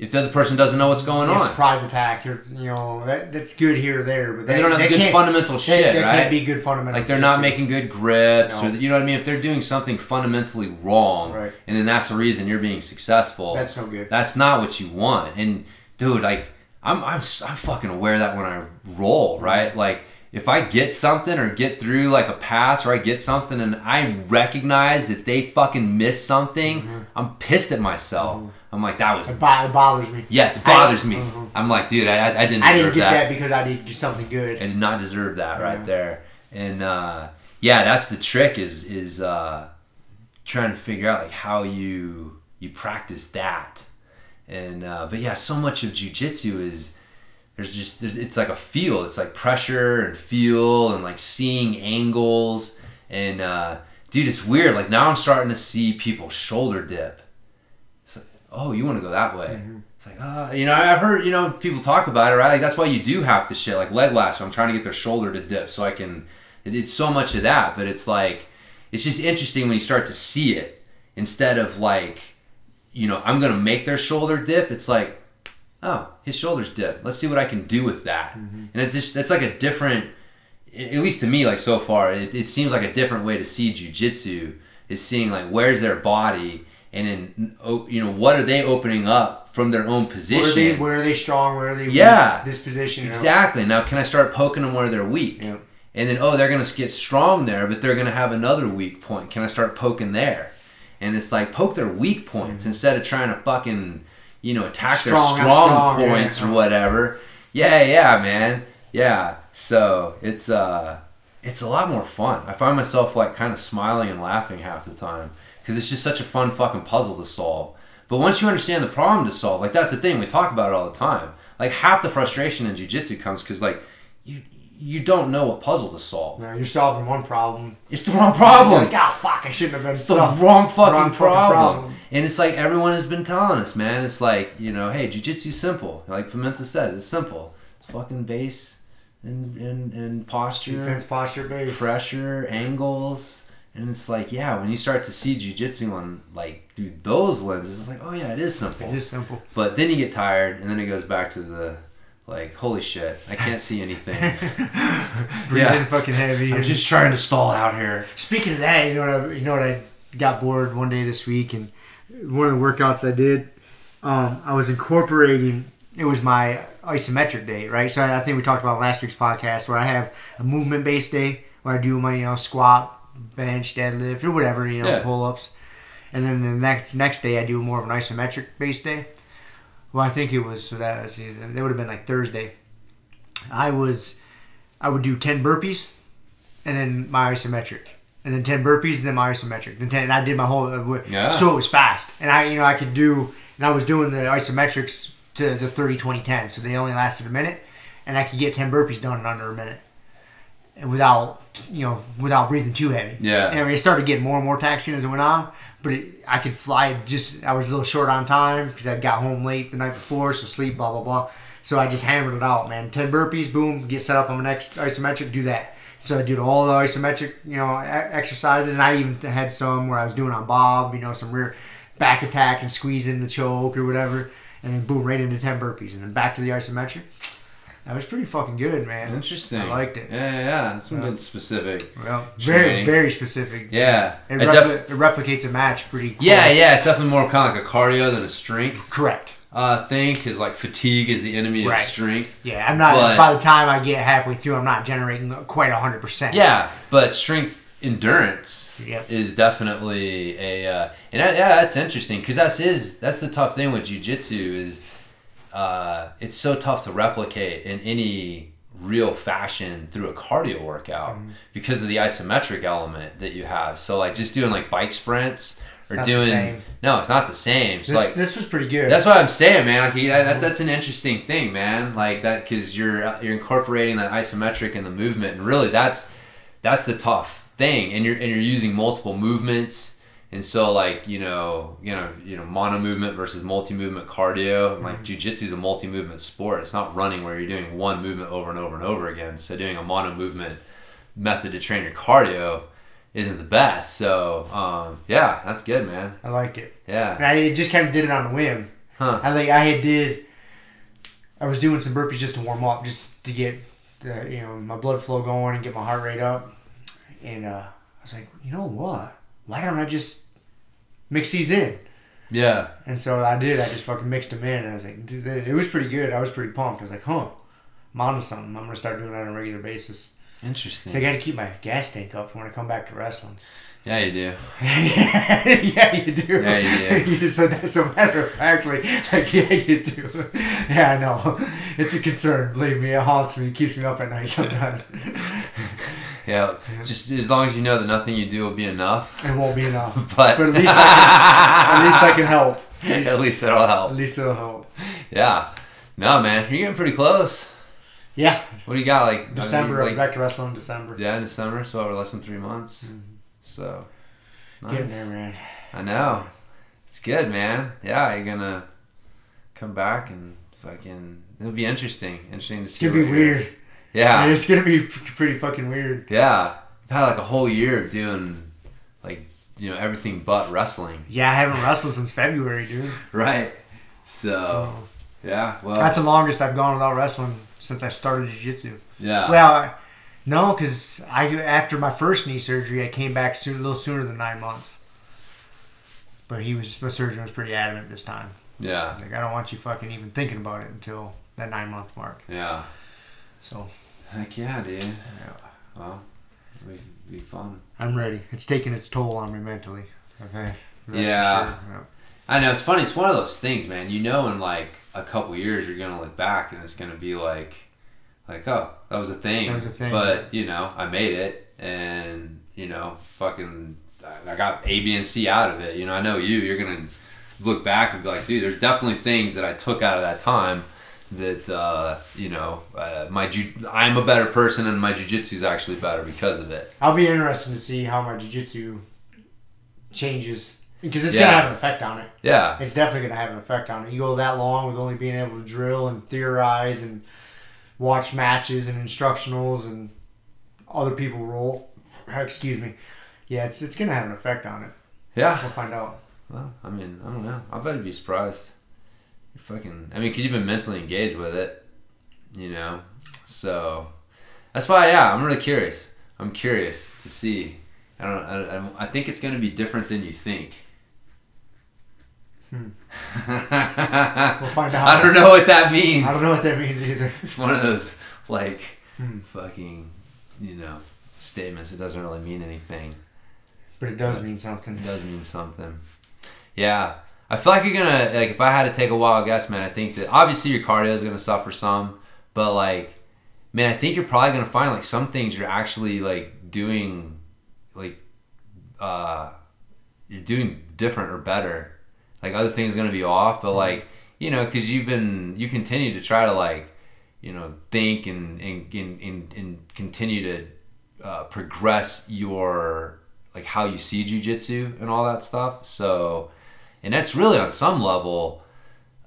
If the other person doesn't know what's going on, surprise attack, or, you know, that, that's good here or there, but they that, don't have that good fundamental that- shit, that right? can't be good fundamental. like they're not making good grips, No. or you know what I mean. If they're doing something fundamentally wrong, Right. and then that's the reason you're being successful, That's no good. that's not what you want. And dude, like I'm, I'm, I'm fucking aware of that when I roll, right? Like if I get something or get through like a pass or I get something and I recognize that they fucking missed something, Mm-hmm. I'm pissed at myself. I'm like, that was It, bo- it bothers me. yes, it I- bothers me. Mhm. I'm like, dude, I, I didn't I didn't get that. that. because I did do something good. I did not deserve that right there. And uh, yeah, that's the trick is is uh, trying to figure out like how you you practice that. And uh, but yeah, so much of jujitsu is there's just there's, it's like a feel. It's like pressure and feel and like seeing angles and uh, dude, it's weird. Like now I'm starting to see people shoulder dip. Oh, you want to go that way? It's like, uh, you know, I've heard, you know, people talk about it, right? Like that's why you do have to shit, like leg lasso. I'm trying to get their shoulder to dip so I can. It, it's so much of that, but it's like, it's just interesting when you start to see it instead of like, you know, I'm gonna make their shoulder dip. It's like, oh, his shoulders dip. Let's see what I can do with that. And it just, it's like a different, at least to me, like so far, it, it seems like a different way to see jujitsu is seeing like where's their body and then you know what are they opening up from their own position. Where are they? Where are they strong? Where are they? Yeah. weak? This position. you know? Exactly. Now, can I start poking them where they're weak? Yeah. And then, oh, they're going to get strong there, but they're going to have another weak point. Can I start poking there? And it's like, poke their weak points instead of trying to fucking, you know, attack their Mm-hmm. Strong, strong, strong, points yeah. or whatever. Yeah, yeah, man. Yeah. So it's, uh, it's a lot more fun. I find myself like kind of smiling and laughing half the time because it's just such a fun fucking puzzle to solve. But once you understand the problem to solve, like that's the thing we talk about it all the time. Like half the frustration in jujitsu comes because like you you don't know what puzzle to solve. No, you're solving one problem. It's the wrong problem. You're like, oh fuck! I shouldn't have been. It's the wrong fucking, wrong fucking problem. problem. And it's like everyone has been telling us, man. It's like, you know, hey, jujitsu's simple. Like Pimenta says, it's simple. It's fucking base and, and, and posture, Defense posture base. pressure, angles. And it's like, yeah, when you start to see jujitsu on like through those lenses, it's like, oh yeah, it is simple. It is simple. But then you get tired, and then it goes back to the like, holy shit, I can't see anything. Breathing Yeah. fucking heavy. I'm just trying to stall out here. Speaking of that, you know what? I, you know what? I got bored one day this week, and one of the workouts I did, um, I was incorporating. It was my isometric day, right? So I, I think we talked about last week's podcast where I have a movement based day where I do my you know squat, bench, deadlift, or whatever you know Yeah. pull ups, and then the next next day I do more of an isometric based day. Well, I think it was so that was it would have been like Thursday. I was I would do ten burpees and then my isometric, and then ten burpees, and then my isometric, then ten. And I did my whole. uh, Yeah. So it was fast, and I, you know, I could do, and I was doing the isometrics to the 30, 20, 10, so they only lasted a minute, and I could get ten burpees done in under a minute, without, you know, without breathing too heavy. Yeah. And I mean, it started getting more and more taxing as it went on, but it, I could fly. Just I was a little short on time because I got home late the night before, so sleep, blah blah blah. So I just hammered it out, man. Ten burpees, boom, get set up on my next isometric, do that. So I did all the isometric, you know, exercises, and I even had some where I was doing on Bob, you know, some rear back attack and squeezing the choke or whatever, and then boom, right into ten burpees, and then back to the isometric. That was pretty fucking good, man. Interesting. I liked it. Yeah, yeah, yeah. That's some Yeah. good specific. Well, very, Training. very specific. Yeah. It, I repli- def- it replicates a match pretty. yeah, close. yeah. It's definitely more kind of like a cardio than a strength Correct. uh, thing because like fatigue is the enemy Right. of strength. Yeah, I'm not. But- by the time I get halfway through, I'm not generating quite hundred percent. Yeah, but strength endurance Yep. is definitely a uh, and that, yeah that's interesting because that's is that's the tough thing with jujitsu is uh, it's so tough to replicate in any real fashion through a cardio workout Mm-hmm. because of the isometric element that you have so like just doing like bike sprints or doing no it's not the same so This, like this was pretty good. that's what I'm saying, man. Like that, that's an interesting thing, man. Like that because you're you're incorporating that isometric in the movement, and really that's that's the tough thing. And you're and you're using multiple movements, and so like you know you know you know mono movement versus multi movement cardio. And like jujitsu is a multi movement sport. It's not running where you're doing one movement over and over and over again. So doing a mono movement method to train your cardio isn't the best. So um, yeah, that's good, man. I like it. Yeah. And I just kind of did it on the whim. Huh. I like I had did. I was doing some burpees just to warm up, just to get the, you know my blood flow going and get my heart rate up. And uh, I was like, you know what? Why don't I just mix these in? Yeah. And so I did. I just fucking mixed them in. And I was like, dude, it was pretty good. I was pretty pumped. I was like, huh, I'm onto something. I'm gonna start doing that on a regular basis. Interesting. So I got to keep my gas tank up for when I come back to wrestling. Yeah, you do. yeah, you do. Yeah, you do. you just said that so matter of factly. Like, yeah, you do. Yeah, I know. It's a concern. Believe me, it haunts me. It keeps me up at night sometimes. Yeah, just as long as you know that nothing you do will be enough. It won't be enough. But, But at least I can, at least I can help. At least, at least it'll help. at least it'll help. Yeah. No, man, you're getting pretty close. Yeah, What do you got? Like December. I mean, like, back to wrestling in December. yeah, in December, so over less than three months. Mhm. So, Getting there, man. I know. It's good, man. Yeah, you're gonna come back and fucking. It'll be interesting. Interesting to It's see. gonna be weird. Yeah. It's gonna be pretty fucking weird. Yeah. I've had like a whole year of doing like you know everything but wrestling. Yeah, I haven't wrestled since February, dude. Right. So yeah. Well. That's the longest I've gone without wrestling since I started jiu-jitsu. yeah. Well, I, no, because I after my first knee surgery, I came back soon, a little sooner than nine months. But he was my surgeon was pretty adamant this time. yeah. Like I don't want you fucking even thinking about it until that nine month mark. Yeah. So Heck yeah, dude. yeah, Well, it'll be, be fun. I'm ready. It's taking its toll on me mentally. Okay. Yeah. sure. Yeah. I know it's funny. It's one of those things, man. You know, in like a couple years, you're gonna look back and it's gonna be like, like, oh, that was a thing. That was a thing. But you know, I made it, and you know, fucking, I- I got A, B, and C out of it. You know, I know you. You're gonna look back and be like, dude, there's definitely things that I took out of that time that uh, you know, uh, my ju- I'm a better person, and my jujitsu is actually better because of it. I'll be interested to see how my jiu-jitsu changes because it's Yeah. gonna have an effect on it. Yeah, It's definitely gonna have an effect on it. You go that long with only being able to drill and theorize and watch matches and instructionals and other people roll. Excuse me. Yeah, it's it's gonna have an effect on it. yeah. We'll find out. Well, I mean, I don't know. I bet you'd be surprised. You're fucking. I mean, because you've been mentally engaged with it, you know. So that's why, yeah, I'm really curious. I'm curious to see. I don't. I, I, I think it's going to be different than you think. Hmm. we'll find out. I don't know what that means. I don't know what that means either. It's one of those like Hmm. fucking, you know, statements. It doesn't really mean anything. But it does mean something. It does mean something. Yeah. I feel like you're gonna like if I had to take a wild guess, man, I think that obviously your cardio is gonna suffer some, but like man, I think you're probably gonna find like some things you're actually like doing like uh you're doing different or better. Like other things gonna be off, but like you know, because you've been you continue to try to like you know think and and and, and, and continue to uh, progress your like how you see jujitsu and all that stuff. So, and that's really on some level,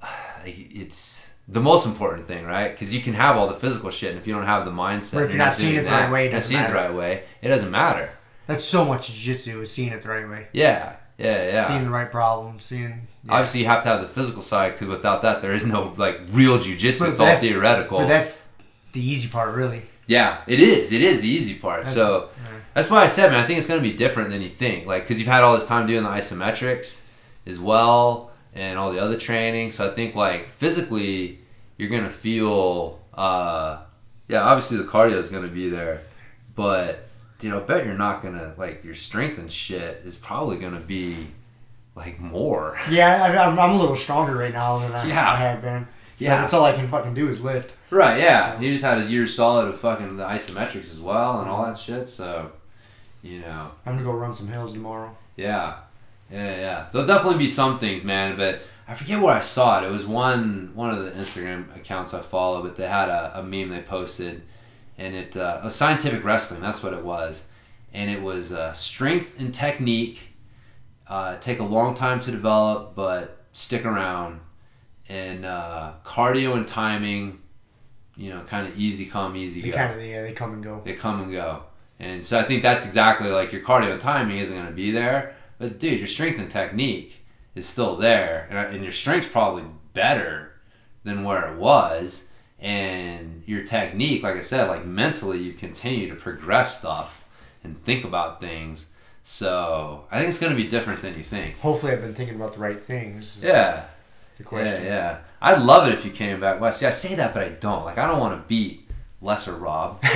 uh, it's the most important thing, right? Because you can have all the physical shit, and if you don't have the mindset, But if you're not seeing it the right way, it not doesn't seeing it the matter. right way, it doesn't matter. That's so much jiu-jitsu is seeing it the right way. Yeah, yeah, yeah. Seeing the right problem, seeing yeah. Obviously, you have to have the physical side because without that, there is no like real jujitsu. It's all theoretical. But that's the easy part really. Yeah, it is. It is the easy part. That's- so yeah. that's why I said, man, I think it's going to be different than you think. Like, because you've had all this time doing the isometrics as well and all the other training. So I think, like, physically, you're to feel, uh, yeah, obviously the cardio is to be there. But you know, bet you're not gonna like your strength and shit is probably gonna be like more. Yeah, I, I'm, I'm a little stronger right now than I, Yeah. I have been. So Yeah. that's all I can fucking do is lift. Right, yeah. You just had a year solid of fucking the isometrics as well and all that shit, so you know. I'm gonna go run some hills tomorrow. Yeah. Yeah, yeah. There'll definitely be some things, man, but I forget where I saw it. It was one one of the Instagram accounts I follow, but they had a, a meme they posted and it uh, a scientific wrestling, that's what it was. And it was uh, strength and technique uh, take a long time to develop, but stick around. And uh, cardio and timing, you know, kind of easy come, easy They go kind of yeah, they come and go. they come and go. And so I think that's exactly like your cardio and timing isn't going to be there, but dude, your strength and technique is still there, and, uh, and your strength's probably better than where it was. And your technique, like I said, like mentally, you continue to progress stuff and think about things. So I think it's going to be different than you think. Hopefully, I've been thinking about the right things. Yeah, The question. yeah, yeah. I'd love it if you came back. Well, see, I say that, but I don't. Like, I don't want to beat Lesser Rob.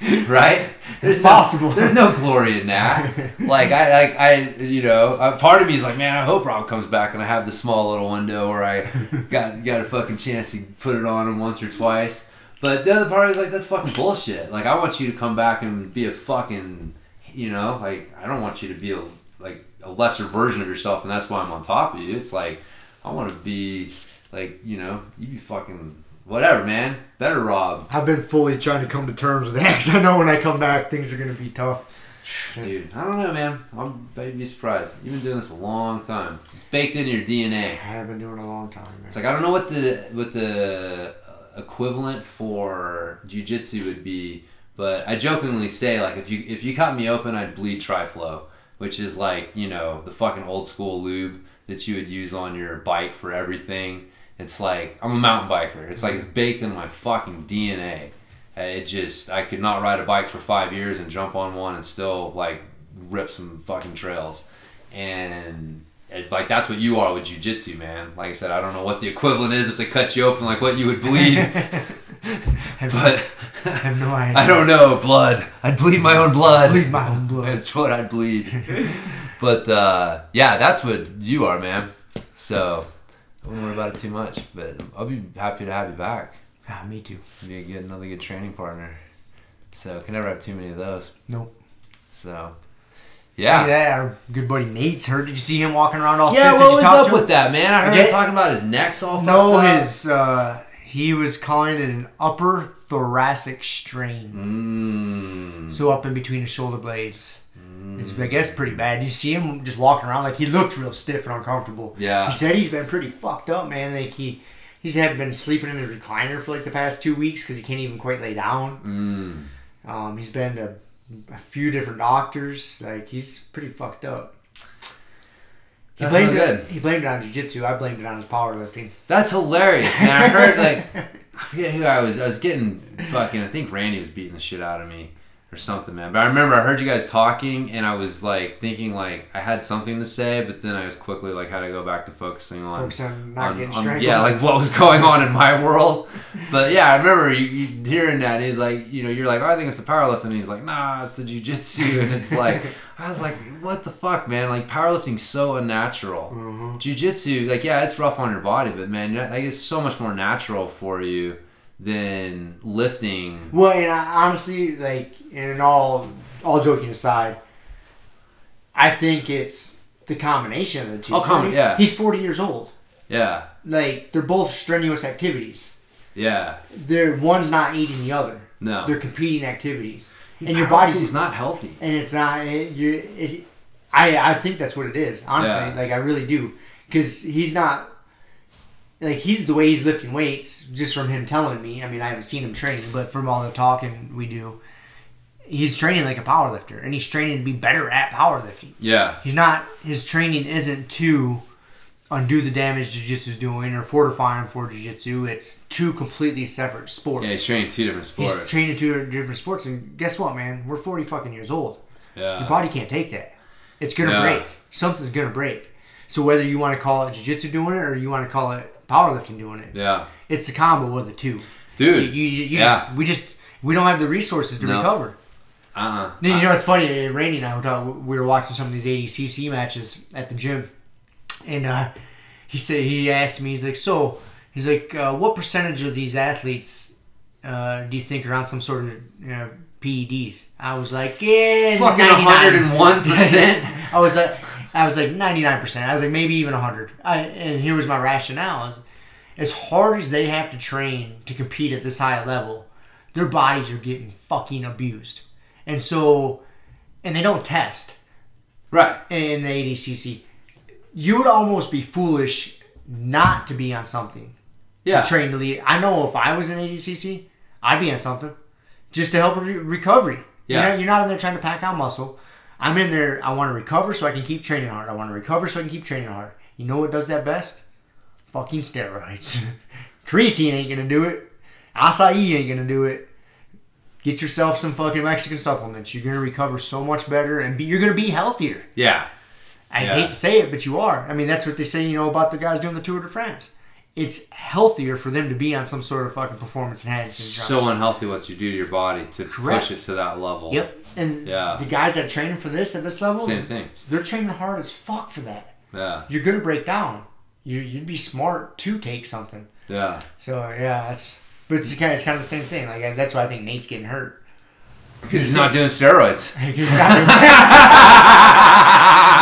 right? It's no- possible. there's no glory in that. Like I, like I, you know, uh, part of me is like, man, I hope Rob comes back and I have the small little window where I got got a fucking chance to put it on him once or twice. But the other part is like, that's fucking bullshit. Like I want you to come back and be a fucking, you know, like I don't want you to be a like a lesser version of yourself, and that's why I'm on top of you. It's like I want to be like, you know, you fucking whatever, man. Better Rob. I've been fully trying to come to terms with that I know when I come back, things are gonna be tough. Dude, I don't know, man. I'm be surprised. You've been doing this a long time. It's baked into your DNA. I have been doing it a long time, man. It's like I don't know what the what the uh, equivalent for jujitsu would be, but I jokingly say like if you if you cut me open, I'd bleed Triflow, which is like you know the fucking old school lube that you would use on your bike for everything. It's like I'm a mountain biker. It's like it's baked in my fucking DNA. Uh, It just I could not ride a bike for five years and jump on one and still like rip some fucking trails, and it, like that's what you are with jujitsu, man. Like I said, I don't know what the equivalent is if they cut you open, like what you would bleed, but I have no idea. I don't know blood. I'd bleed my own blood. bleed my own blood. That's what I'd bleed. but uh, yeah, that's what you are, man. So I wouldn't worry about it too much. But I'll be happy to have you back. Ah, me too. Be a good, another good training partner. So can never have too many of those. Nope. So Yeah. yeah. that our good buddy Nate's hurt. Did you see him walking around all Yeah, stiff? What was up him? with that, man? I heard Again- him talking about his neck's all No, his uh, he was calling it an upper thoracic strain. Mm. So up in between the shoulder blades. It's, I guess pretty bad. You see him just walking around like he looked real stiff and uncomfortable. Yeah. He said he's been pretty fucked up, man. Like he he's had been sleeping in his recliner for like the past two weeks because he can't even quite lay down. Mm. Um, he's been to a few different doctors. Like he's pretty fucked up. He That's blamed not it. He blamed it on jiu-jitsu. I blamed it on his powerlifting. That's hilarious, man. I heard like I forget who I was. I was getting fucking. I think Randy was beating the shit out of me or something, man. But I remember I heard you guys talking, and I was like thinking like I had something to say, but then I was quickly like had to go back to focusing on. Focus on not on- getting on- yeah, like what was going on in my world. But yeah, I remember you, you hearing that. And he's like, you know, you're like, oh, I think it's the powerlifting. And he's like, nah, it's the jujitsu. And it's like, I was like, what the fuck, man? Like powerlifting's so unnatural. Mhm. Jiu-jitsu, like yeah, it's rough on your body, but man, like it's so much more natural for you than lifting. Well, and I, honestly, like, in all all joking aside, I think it's the combination of the two. Oh, com- yeah. He's forty years old. Yeah, Like they're both strenuous activities. yeah, They're one's not eating the other. no. They're competing activities, and your body's not healthy. and it's not it, you it, I I think that's what it is honestly Yeah. like I really do because he's not like he's the way he's lifting weights just from him telling me I mean I haven't seen him training but from all the talking we do he's training like a power lifter and he's training to be better at powerlifting Yeah, he's not his training isn't to undo the damage jiu-jitsu is doing or fortify him for jiu-jitsu it's two completely separate sports yeah. He's training two different sports. He's training two different sports, and guess what, man? We're forty fucking years old. yeah, Your body can't take that. It's gonna Yeah. break. Something's gonna break. So whether you want to call it jiu-jitsu doing it or you want to call it powerlifting doing it, yeah, it's the combo of the two. dude. You, you, you yeah. just, we just We don't have the resources to No. recover. Uh-uh. You know, it's funny. Randy and I were talking. We were watching some of these ADCC matches at the gym, and uh, he said he asked me. He's like, "So, he's like, uh, what percentage of these athletes uh, do you think are on some sort of uh, PEDs?" I was like, "Yeah, Fucking 99." 101%. I was like, I was like ninety nine percent. I was like maybe even hundred. I, And here was my rationale: is as hard as they have to train to compete at this high level, their bodies are getting fucking abused, and so, and they don't test Right. in the ADCC. You would almost be foolish not to be on something Yeah. to train to lead. I know if I was in ADCC, I'd be on something just to help re- recovery. Yeah. You know, you're not in there trying to pack out muscle. I'm in there. I want to recover so I can keep training hard. I want to recover so I can keep training hard. You know what does that best? Fucking steroids. Creatine ain't gonna do it. Acai ain't gonna do it. Get yourself some fucking Mexican supplements. You're gonna recover so much better, and be, you're gonna be healthier. Yeah. I Yeah. hate to say it, but you are. I mean, that's what they say, you know, about the guys doing the Tour de France. It's healthier for them to be on some sort of fucking performance enhancing drugs. So unhealthy what you do to your body to Correct. push it to that level. Yep. And Yeah. the guys that training for this at this level, Same thing. they're training hard as fuck for that. Yeah. You're gonna break down. You you'd be smart to take something. Yeah. So yeah, that's. But it's kind of, it's kind of the same thing. Like that's why I think Nate's getting hurt. Because he's not doing steroids.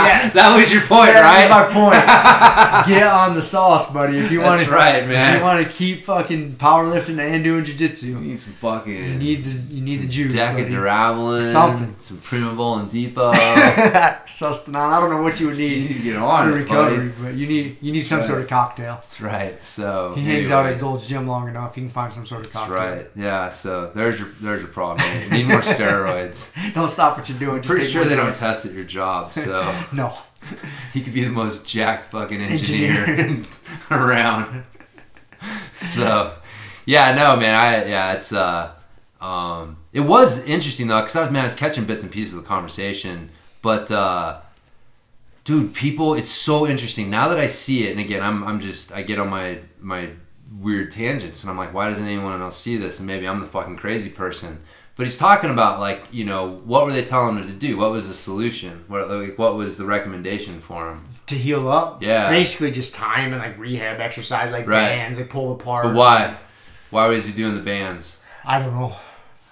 yes. That was your point, right? That's right? my point. Get on the sauce, buddy. If you want That's to, right, If you want to keep fucking powerlifting and doing jujitsu, You need some fucking. you need the you need the juice. buddy. Decadurabolin. Something. Some Primobolan Depot. Sustanon. I don't know what you would you need need to get on it, recovery, buddy. but you need you need some Right. sort of cocktail. That's right. So He hangs out at Gold's Gym long enough, he can find some sort of That's cocktail. right. Yeah. So there's your there's your problem. You need more steroids. Don't stop what you're doing. just Pretty sure they don't test at your job, so No. he could be the most jacked fucking engineer around. So, yeah, no, man, I yeah, it's uh, um, it was interesting though, because I was man, I was catching bits and pieces of the conversation, but uh, dude, people, it's so interesting now that I see it, and again, I'm I'm just I get on my my weird tangents, and I'm like, why doesn't anyone else see this? And maybe I'm the fucking crazy person. But he's talking about like you know what were they telling him to do? What was the solution? What like what was the recommendation for him? To heal up. Yeah. Basically just time and like rehab exercise, like Right. bands, like pull apart. But why? Why was he doing the bands? I don't know.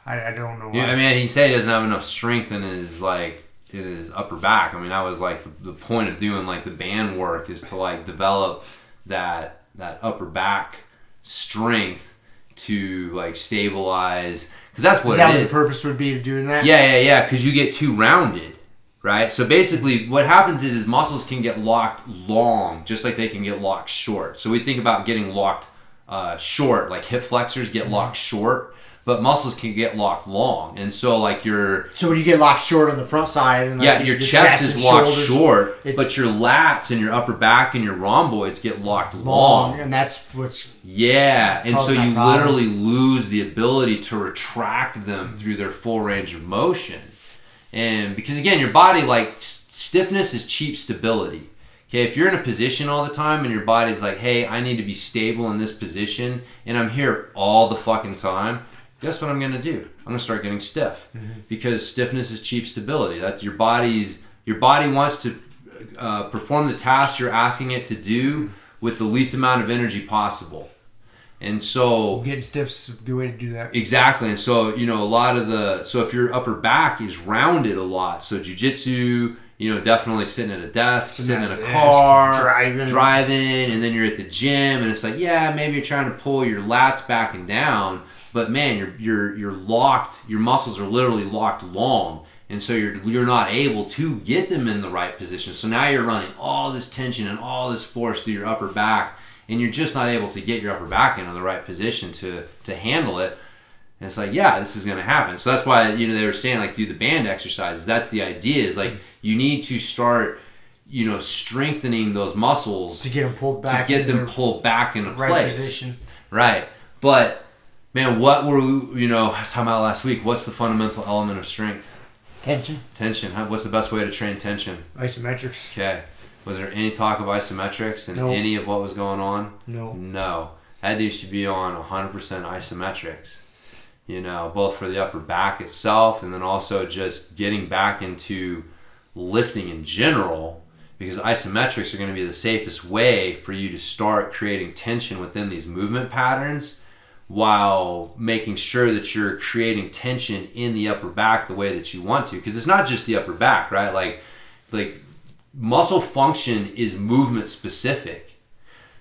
I, I don't know why. Yeah, I mean, he said he doesn't have enough strength in his like in his upper back. I mean, that was like the, the point of doing like the band work is to like develop that that upper back strength to like stabilize because that's what is that it what is. the purpose would be to doing that? Yeah, yeah, yeah. Because you get too rounded, right? So basically, what happens is, is muscles can get locked long, just like they can get locked short. So we think about getting locked uh, short, like hip flexors get Mm-hmm. locked short, but muscles can get locked long. And so, like your So when you get locked short on the front side and like yeah, the- your the chest, is locked shoulders short, but your lats and your upper back and your rhomboids get locked long, long. and that's what's Yeah, and so you problem. literally lose the ability to retract them through their full range of motion. And because again, your body like s- stiffness is cheap stability. Okay, if you're in a position all the time and your body's like, "Hey, I need to be stable in this position and I'm here all the fucking time." Guess what I'm going to do? I'm going to start getting stiff. Because stiffness is cheap stability. That's your body's your body wants to uh, perform the task you're asking it to do with the least amount of energy possible. And so getting stiff's a good way to do that. Exactly, and so you know a lot of the so if your upper back is rounded a lot, so jujitsu, you know, definitely sitting at a desk, sitting in a a desk, car, driving. driving, and then you're at the gym, and it's like, yeah, maybe you're trying to pull your lats back and down, but man, you're you're you're locked. Your muscles are literally locked long, and so you're you're not able to get them in the right position. So now you're running all this tension and all this force through your upper back, and you're just not able to get your upper back into the right position to to handle it. And it's like, yeah, this is going to happen. So that's why you know they were saying like do the band exercises. That's the idea. Is like you need to start, you know, strengthening those muscles To get them pulled back to get into them pulled back into right place. position. Right. But man, what were we, you know? I was talking about last week. What's the fundamental element of strength? Tension. Tension. What's the best way to train tension? Isometrics. Okay. Was there any talk of isometrics in No. any of what was going on? No. No. That dude should be on 100% isometrics. you know, both for the upper back itself and then also just getting back into lifting in general because isometrics are going to be the safest way for you to start creating tension within these movement patterns while making sure that you're creating tension in the upper back the way that you want to. Because it's not just the upper back right? Like like muscle function is movement specific.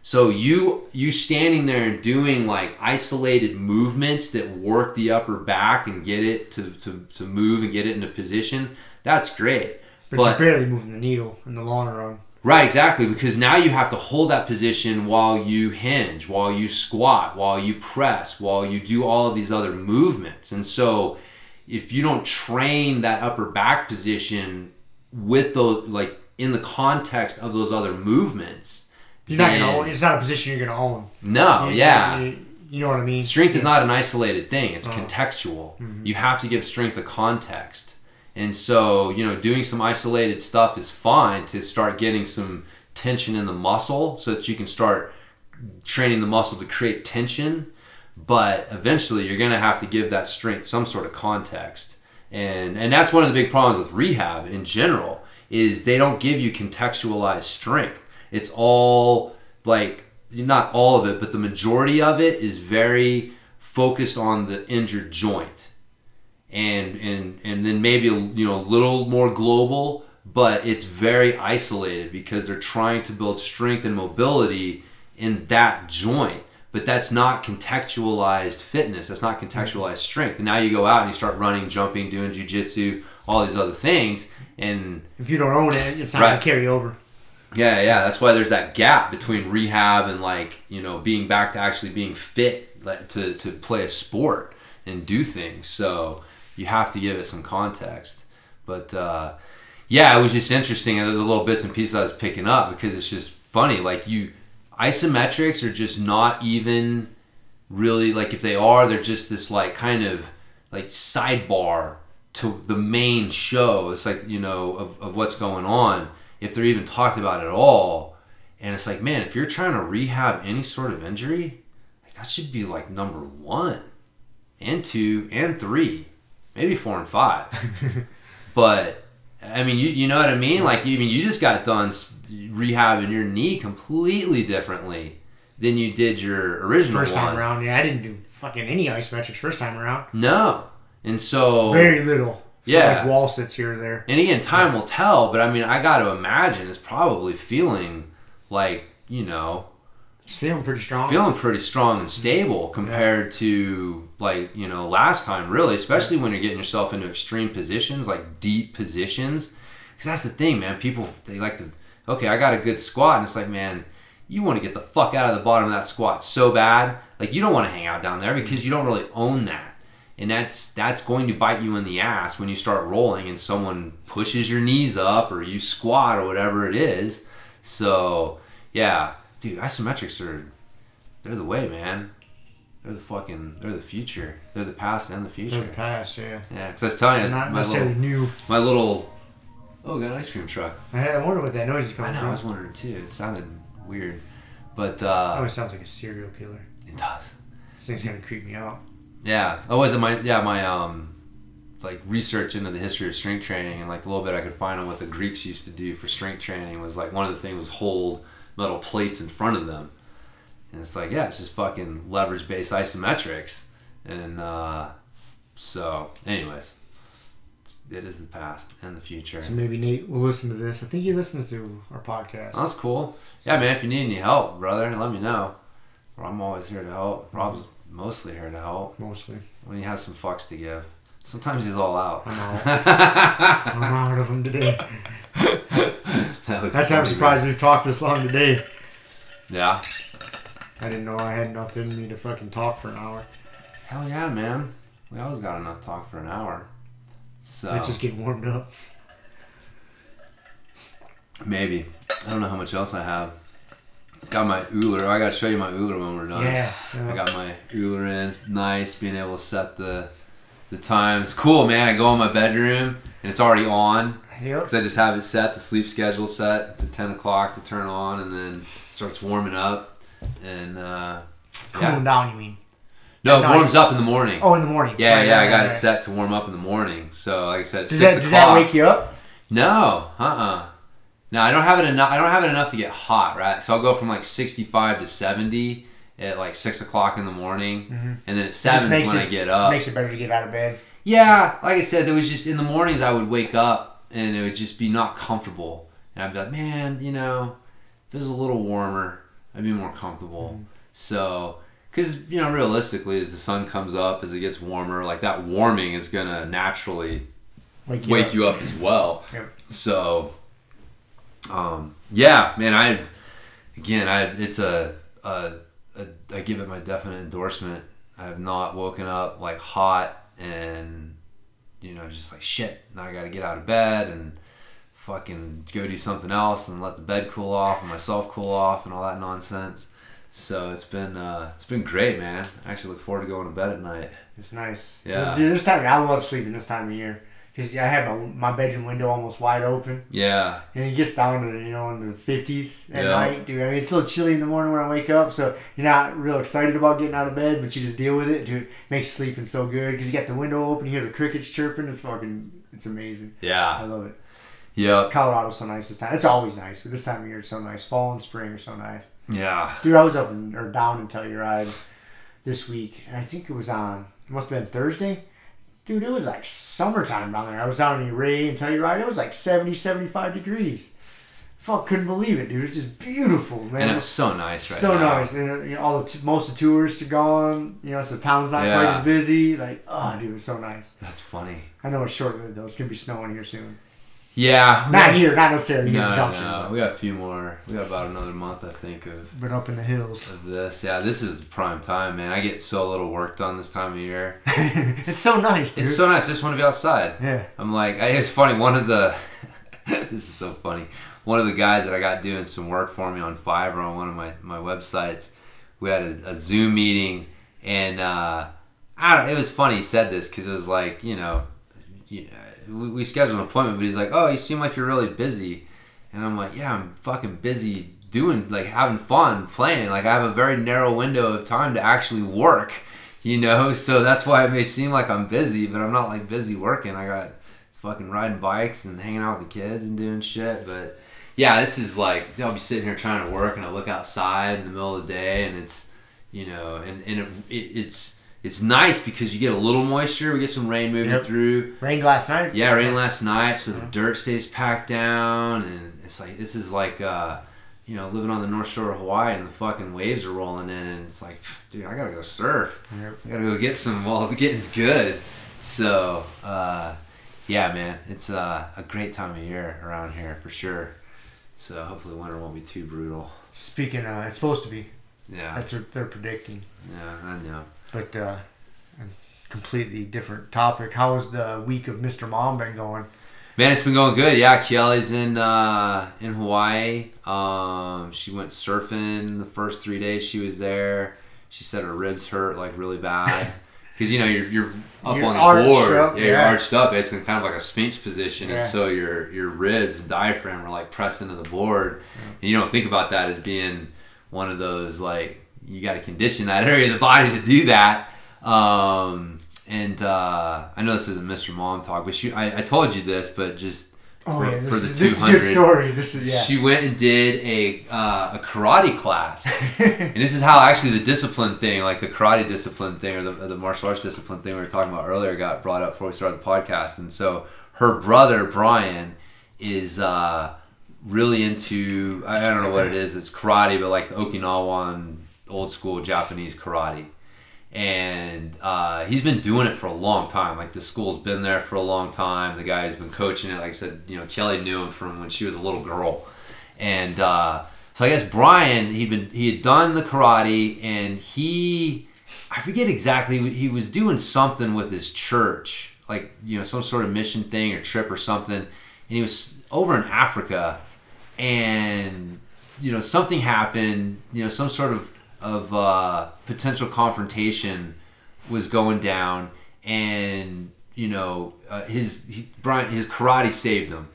So you you standing there and doing like isolated movements that work the upper back and get it to, to, to move and get it into position that's great. But, but you're barely moving the needle in the long run Right, exactly. Because now you have to hold that position while you hinge, while you squat, while you press, while you do all of these other movements. And so, if you don't train that upper back position with those, like in the context of those other movements, you're not gonna. It's not a position you're gonna own. No, you, yeah. You, you, know what I mean. Strength is not an isolated thing. It's uh-huh. contextual. Mm-hmm. You have to give strength a context. And so, you know, doing some isolated stuff is fine to start getting some tension in the muscle so that you can start training the muscle to create tension. But eventually, you're going to have to give that strength some sort of context. And, and that's one of the big problems with rehab in general is they don't give you contextualized strength. It's all like not all of it, but the majority of it is very focused on the injured joint and and and then maybe a, you know a little more global but it's very isolated because they're trying to build strength and mobility in that joint. But that's not contextualized fitness. That's not contextualized strength. And now you go out and you start running jumping doing jiu-jitsu all these other things and if you don't own it it's not right. going to carry over. Yeah yeah that's why there's that gap between rehab and like you know being back to actually being fit to, to play a sport and do things. So you have to give it some context. But uh, yeah, it was just interesting and the little bits and pieces I was picking up because it's just funny. Like you, isometrics are just not even really like if they are, they're just this like kind of like sidebar to the main show. It's like you know of, of what's going on if they're even talked about at all. And it's like, man, if you're trying to rehab any sort of injury, like that should be like number one and two and three maybe four and five. but I mean, you you know what I mean? Like, you I mean you just got done rehabbing your knee completely differently than you did your original first time one. around. Yeah, I didn't do fucking any isometrics first time around. No, and so very little. So yeah, like wall sits here or there. And again, time will tell. But I mean, I got to imagine it's probably feeling like you know feeling pretty strong. Feeling pretty strong and stable compared yeah. to like you know last time, really, especially when you're getting yourself into extreme positions, like deep positions. Because that's the thing, man. People they like to. Okay, I got a good squat, and it's like, man, you want to get the fuck out of the bottom of that squat so bad. Like you don't want to hang out down there mm-hmm. because you don't really own that. And that's that's going to bite you in the ass when you start rolling and someone pushes your knees up or you squat or whatever it is. So yeah, dude, isometrics are they're the way, man. They're the fucking they're the future. They're the past and the future. They're the past, yeah. Yeah, because I was telling you, not my necessarily little, new. My little oh, got an ice cream truck. I, wonder what that noise is coming I know. From. I was wondering too. It sounded weird, but uh, it always sounds like a serial killer. It does. This thing's gonna creep me out. Yeah. Oh, was it my yeah my um like research into the history of strength training and like a little bit I could find on what the Greeks used to do for strength training was like one of the things was hold metal plates in front of them. And it's like, yeah, it's just fucking leverage based isometrics. And uh, so, anyways, it is the past and the future. So maybe Nate will listen to this. I think he listens to our podcast. that's cool. Yeah, man, if you need any help, brother, let me know. I'm always here to help. Rob's mostly here to help. Mostly. When he has some fucks to give. Sometimes he's all out. I'm out. I'm out of them today. that That's how I'm surprised we've talked this long today. Yeah. I didn't know I had enough in me to fucking talk for an hour. Hell yeah, man. We always got enough talk for an hour. So it's just getting warmed up. Maybe. I don't know how much else I have. Got my Ooler. I gotta show you my Ooler when we're done. Yeah. yeah. I got my Ooler in. It's nice being able to set the the time. It's cool, man. I go in my bedroom and it's already on. Yep. Because I just have it set, the sleep schedule set to 10 o'clock to turn on, and then starts warming up. And uh, cooling yeah. down, you mean? No, it warms up in the morning. Oh, in the morning. yeah, Right, yeah, right, I got right, it set to warm up in the morning. So, like I said, Does six that, does o'clock. that wake you up? No, uh, uh No, I don't have it enough. I don't have it enough to get hot, right? So I'll go from like sixty-five to seventy at like six o'clock in the morning, and then at seven when it, I get up. Makes it better to get out of bed. Yeah, like I said, there was just in the mornings I would wake up and it would just be not comfortable, and I'd be like, man, you know, if it was a little warmer, I'd be more comfortable. So, because you know, realistically, as the sun comes up, as it gets warmer, like that warming is gonna naturally Wake you wake up. you up as well. Yep. So, um, yeah, man, I again, I it's a, a, a I give it my definite endorsement. I have not woken up like hot and you know just like shit. Now I got to get out of bed and fucking go do something else and let the bed cool off and myself cool off and all that nonsense. So it's been uh, it's been great, man. I actually look forward to going to bed at night. It's nice. Yeah. Dude, this time I love sleeping this time of year because I have my, my bedroom window almost wide open, Yeah, and it gets down to you know in the fifties at Yeah. night, dude. I mean, it's a little chilly in the morning when I wake up, so you're not real excited about getting out of bed, but you just deal with it. Dude, it makes sleeping so good because you got the window open, you hear the crickets chirping. It's fucking, it's amazing. Yeah. I love it. Yeah. Colorado's so nice this time. It's always nice, but this time of year it's so nice. Fall and spring are so nice. yeah. Dude, I was up in, or down in Telluride this week. I think it was on. It must have been Thursday. Dude, it was like summertime down there. I was down in Ray and Telluride. It was like 70, 75 degrees. Fuck, couldn't believe it, dude. It's just beautiful, man. And it's so nice right so now. nice. And uh, you know, all the t- most of the tourists are gone. You know, so town's not quite as busy. Like, oh, dude, it's so nice. That's funny. I know it's short lived though. It's gonna be snowing here soon. Yeah. Not here, not necessarily No, Junction, no. but- We got a few more. We got about another month, I think, of, but up in the hills. of this. Yeah, this is the prime time, man. I get so little work done this time of year. it's so nice, dude. It's so nice. I just want to be outside. yeah. I'm like, I, it's funny. One of the, this is so funny. One of the guys that I got doing some work for me on Fiverr on one of my, my websites, we had a, a Zoom meeting, and uh, I don't. It was funny. He said this because it was like, you know, you know, we, we scheduled an appointment, but he's like, oh, you seem like you're really busy, and I'm like, yeah, I'm fucking busy doing like having fun playing. Like I have a very narrow window of time to actually work you know? So that's why it may seem like i'm busy but i'm not like busy working. I got fucking riding bikes and hanging out with the kids and doing shit. But yeah this is like i'll be sitting here trying to work and i look outside in the middle of the day and it's you know and, and it, it, it's it's nice because you get a little moisture we get some rain moving Yep. through Rained last night. yeah, rain last night, so the dirt stays packed down, and it's like this is like uh, you know living on the North Shore of Hawaii, and the fucking waves are rolling in, and it's like, dude, I gotta go surf. Yep. I gotta go get some while the getting's good. So uh, yeah, man, it's uh, a great time of year around here for sure. So hopefully winter won't be too brutal. Speaking, of, it's supposed to be. Yeah, That's what they're predicting. yeah, I know. But uh, completely different topic. How has the week of Mr. Mom been going? Man, it's been going good. Yeah, Kelly's in uh, in Hawaii. Um, she went surfing the first three days she was there. She said her ribs hurt like really bad because you know you're you're up You're on the board. up, yeah, you're yeah. arched up, It's in kind of like a sphinx position, and so your your ribs and diaphragm are like pressed into the board, and you don't think about that as being one of those like you got to condition that area of the body to do that. Um, and uh, I know this isn't Mr. Mom talk, but she I, I told you this, but just Oh for, yeah, for the is, this is a 200 story. This is yeah. she went and did a uh, a karate class, and this is how actually the discipline thing, like the karate discipline thing or the, the martial arts discipline thing we were talking about earlier, got brought up before we started the podcast. And so her brother Brian is uh, really into I don't know what it is. It's karate, but like the Okinawan old school Japanese karate. And uh, he's been doing it for a long time. Like the school's been there for a long time. The guy who's been coaching it, like I said, you know, Kelly knew him from when she was a little girl. And uh, so I guess Brian, he'd been he had done the karate, and he I forget exactly he was doing something with his church, like you know some sort of mission thing or trip or something. And he was over in Africa, and you know something happened. You know some sort of of uh, potential confrontation was going down, and you know uh, his he, Brian his karate saved him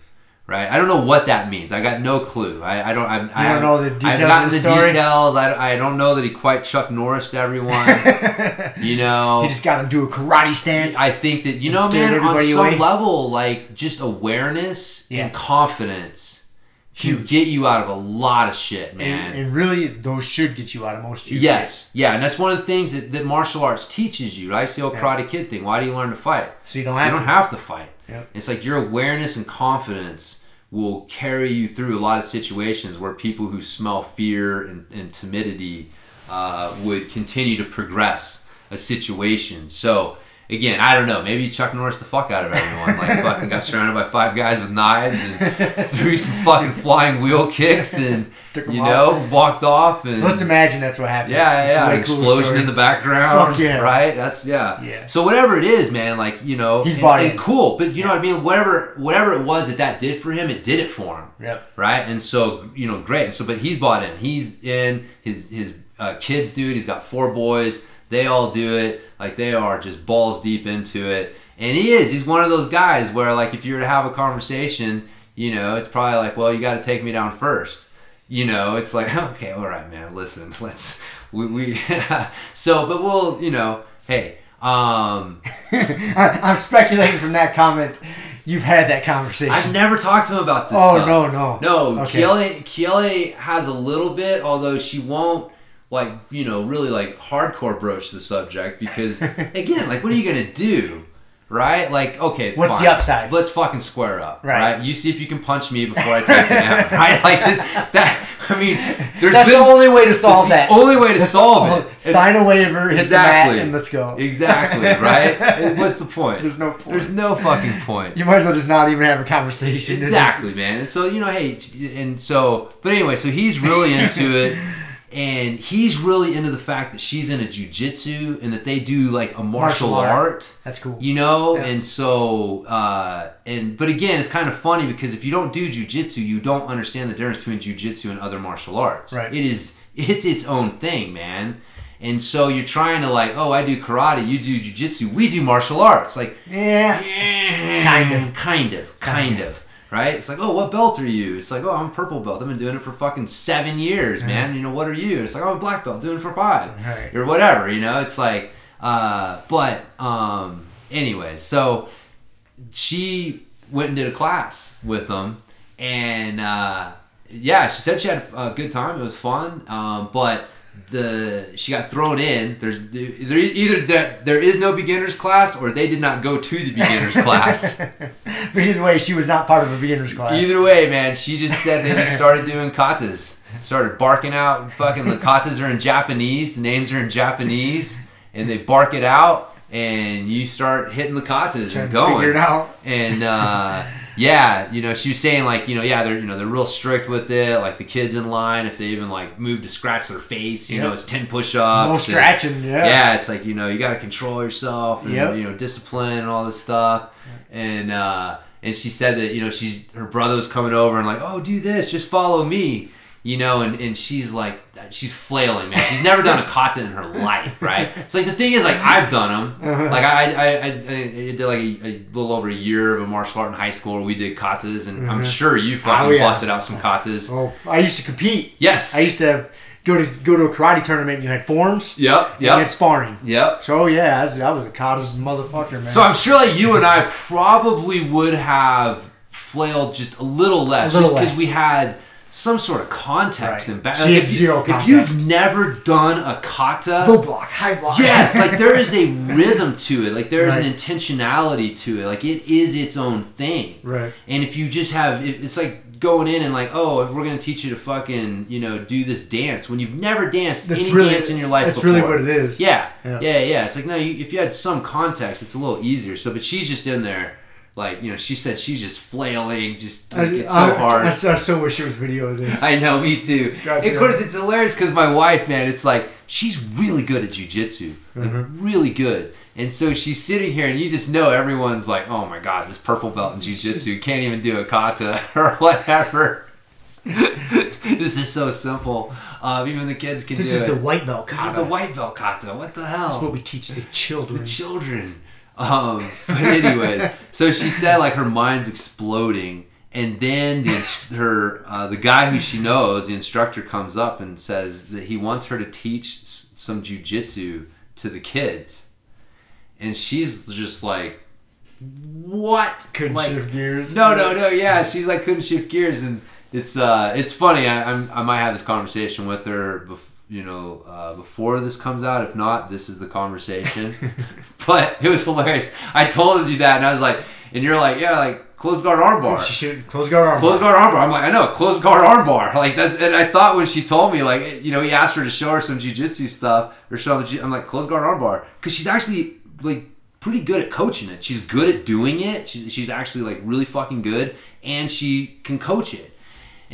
right? I don't know what that means. I got no clue. I, I don't. I, I don't know the I've details gotten of the the details. I, I don't know that he quite Chuck Norris to everyone. you know, He just got him do a karate stance. I think that you know, man, on some away. level, like just awareness Yeah. and confidence can get you out of a lot of shit, man. and, and really, those should get you out of most. Of Yes, yeah, and that's one of the things that, that martial arts teaches you. Right? It's the old Yeah. Karate Kid thing. Why do you learn to fight? So you don't So have you to. don't have to fight. Yep. It's like your awareness and confidence will carry you through a lot of situations where people who smell fear and, and timidity uh, would continue to progress a situation. So again, I don't know. Maybe Chuck Norris the fuck out of everyone. Like fucking got surrounded by five guys with knives and threw some fucking flying wheel kicks and you know walked off and Let's imagine that's what happened. yeah, It's yeah, an explosion story. in the background. Fuck yeah. Right? That's yeah. Yeah. So whatever it is, man, like, you know, He's and, bought and in. cool, but you know what I mean? Whatever whatever it was that that did for him, it did it for him. Yep. Right? And so, you know, great. So but he's bought in. He's in his his uh, kids do it. He's got four boys. They all do it. Like they are just balls deep into it. And he is. He's one of those guys where like if you were to have a conversation, you know, it's probably like, well, you got to take me down first you know it's like okay all right man listen let's we, we so but we'll you know hey um I, I'm speculating from that comment. You've had that conversation. i've never talked to him about this oh stuff. no no no Okay. Kiele, Kiele has a little bit although she won't like you know really like hardcore broach the subject because again like what are you gonna do right like okay What's fine. the upside? let's fucking square up Right. right, you see if you can punch me before i take you out right like this that i mean there's That's been the only way to solve that. the only way to solve it. Sign a waiver, hit Exactly. the mat, and let's go. Exactly, right? What's the point? There's no point. There's no fucking point. You might as well just not even have a conversation. It's just- Exactly, man. And so, you know, hey, and so, but anyway, so he's really into it. And he's really into the fact that she's in into jujitsu and that they do like a martial, Martial art. art. That's cool. You know, Yeah. and so, uh, and but again, it's kind of funny because if you don't do jujitsu, you don't understand the difference between jujitsu and other martial arts. Right. It is, it's its own thing, man. And so you're trying to like, oh, I do karate, you do jujitsu, we do martial arts. Like, yeah. kind Kind of, kind of, kind of. Right? It's like, oh, what belt are you? It's like, oh, I'm a purple belt. I've been doing it for fucking seven years, man. You know, what are you? It's like, oh, I'm a black belt, doing it for five, Right. or whatever. You know, it's like, uh, but, um, anyways, so she went and did a class with them, and uh, yeah, she said she had a good time. It was fun, um, but the she got thrown in. There's there either that there is no beginners class or they did not go to the beginners class. But either way, she was not part of a beginner's class. Either way, man, she just said they just started doing katas. Started barking out fucking the katas are in Japanese, the names are in Japanese, and they bark it out and you start hitting the katas Trying and to going. figure it out. And uh, yeah, you know, she was saying like, you know, yeah, they're you know they're real strict with it. Like the kids in line, if they even like move to scratch their face, you Yep. know, it's ten push-ups. No and- scratching, yeah. yeah, it's like you know you got to control yourself and Yep. you know discipline and all this stuff. And uh, and she said that you know she's her brother was coming over and like, oh, do this, just follow me. You know, and, and she's like, she's flailing, man. She's never done a kata in her life, right? So like the thing is, like I've done them. Uh-huh. Like I, I, I, I did like a, a little over a year of a martial art in high school where we did katas, and I'm uh-huh. sure you oh, fucking Oh, yeah. busted out some katas. Oh, I used to compete. Yes. I used to have, go to go to a karate tournament. and You had forms. Yep. and You had sparring. Yep. So yeah, I was, I was a kata's motherfucker, man. So I'm sure like you and I probably would have flailed just a little less, A little just because we had some sort of context Right. and back. She had if, you- zero if you've never done a kata, low block, high block. yes, like there is a rhythm to it. Like there is Right. an intentionality to it. Like it is its own thing. Right. And if you just have, it's like going in and like, oh, we're gonna teach you to fucking, you know, do this dance when you've never danced That's any really dance in your life. That's before. really what it is. Yeah, Yeah. yeah, yeah. It's like no, you, if you had some context, it's a little easier. So, but she's just in there, like you know, she said she's just flailing, just like, I, it's so I- hard. I, so- I so wish there was video of this. I know, me too. God of course, it's hilarious because my wife, man, it's like she's really good at jujitsu, like Mm-hmm. really good. And so she's sitting here, and you just know everyone's like, "Oh my god, this purple belt in jujitsu can't even do a kata or whatever." this is so simple. Um, even the kids can do this do is it. the white belt This kata. is the white belt kata. What the hell? That's what we teach the children. the children. Um, but anyway, so she said like her mind's exploding, and then the her uh, the guy who she knows, the instructor, comes up and says that he wants her to teach s- some jujitsu to the kids, and she's just like, "What? Couldn't Like, shift gears. no, no, no. Yeah, she's like couldn't shift gears, and it's uh, it's funny. I I'm, I might have this conversation with her, bef- you know, uh, before this comes out. If not, this is the conversation. but it was hilarious. I told you that, and I was like, and you're like, yeah, like close guard armbar. She should close guard arm. Close guard armbar. I'm like, I know, close guard armbar. Like that, and I thought when she told me, like, you know, he asked her to show her some jujitsu stuff or show him. I'm like, close guard armbar, because she's actually like pretty good at coaching it. She's good at doing it. She's she's actually like really fucking good, and she can coach it.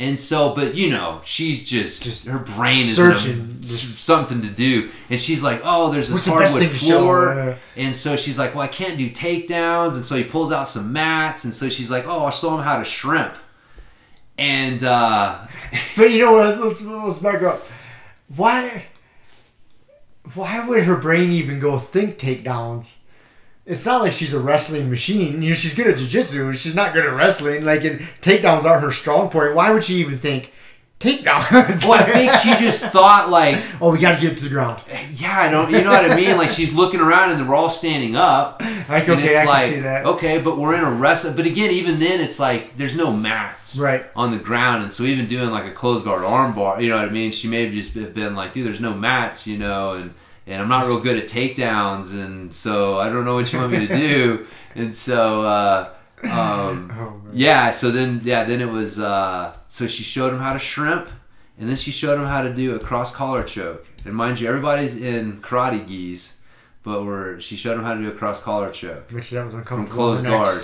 And so, but you know, she's just Just her brain is searching. something to do, and she's like, "Oh, there's this What's the hardwood show? floor," Yeah. and so she's like, "Well, I can't do takedowns," and so he pulls out some mats, and so she's like, "Oh, I'll show him how to shrimp," and uh, But you know what? Let's, let's back up. Why? Why would her brain even go think takedowns? It's not like she's a wrestling machine. You know, she's good at jujitsu. She's not good at wrestling. Like, and takedowns aren't her strong point. Why would she even think takedowns? well, I think she just thought like, oh, we got to get to the ground. yeah, I don't, you know what I mean? Like she's looking around, and we're all standing up. Like, and okay, it's I can like, see that. okay, but we're in a wrestling. But again, even then, it's like there's no mats Right. on the ground, and so even doing like a closed guard arm bar, you know what I mean? She may have just have been like, dude, there's no mats, you know, and and I'm not real good at takedowns, and so I don't know what you want me to do, and so. uh um, Oh, yeah, so then yeah, then it was uh, so she showed him how to shrimp, and then she showed him how to do a cross collar choke. And mind you, everybody's in karate gis, but we're she showed him how to do a cross collar choke Which that was from uncomfortable. closed guard,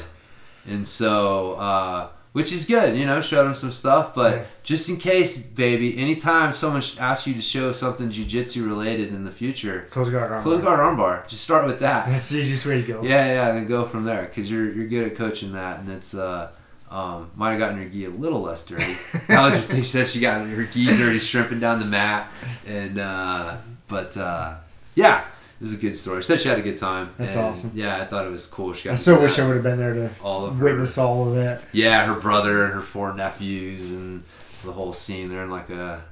and so uh, which is good, you know, showed him some stuff. But Yeah. just in case, baby, anytime someone asks you to show something jujitsu related in the future, Close guard arm. close guard armbar, just start with that. That's the easiest way to go. Yeah, yeah, then go from there because you're you're good at coaching that, and it's uh, um, might have gotten her gi a little less dirty. that was what they said she got her gi dirty shrimping down the mat, and uh, but uh, yeah, was a good story. Said she had a good time. That's and, awesome. Yeah, I thought it was cool. She got I so wish. I would have been there to all of her- witness all of that. Yeah, her brother and her four nephews and the whole scene. They're in like a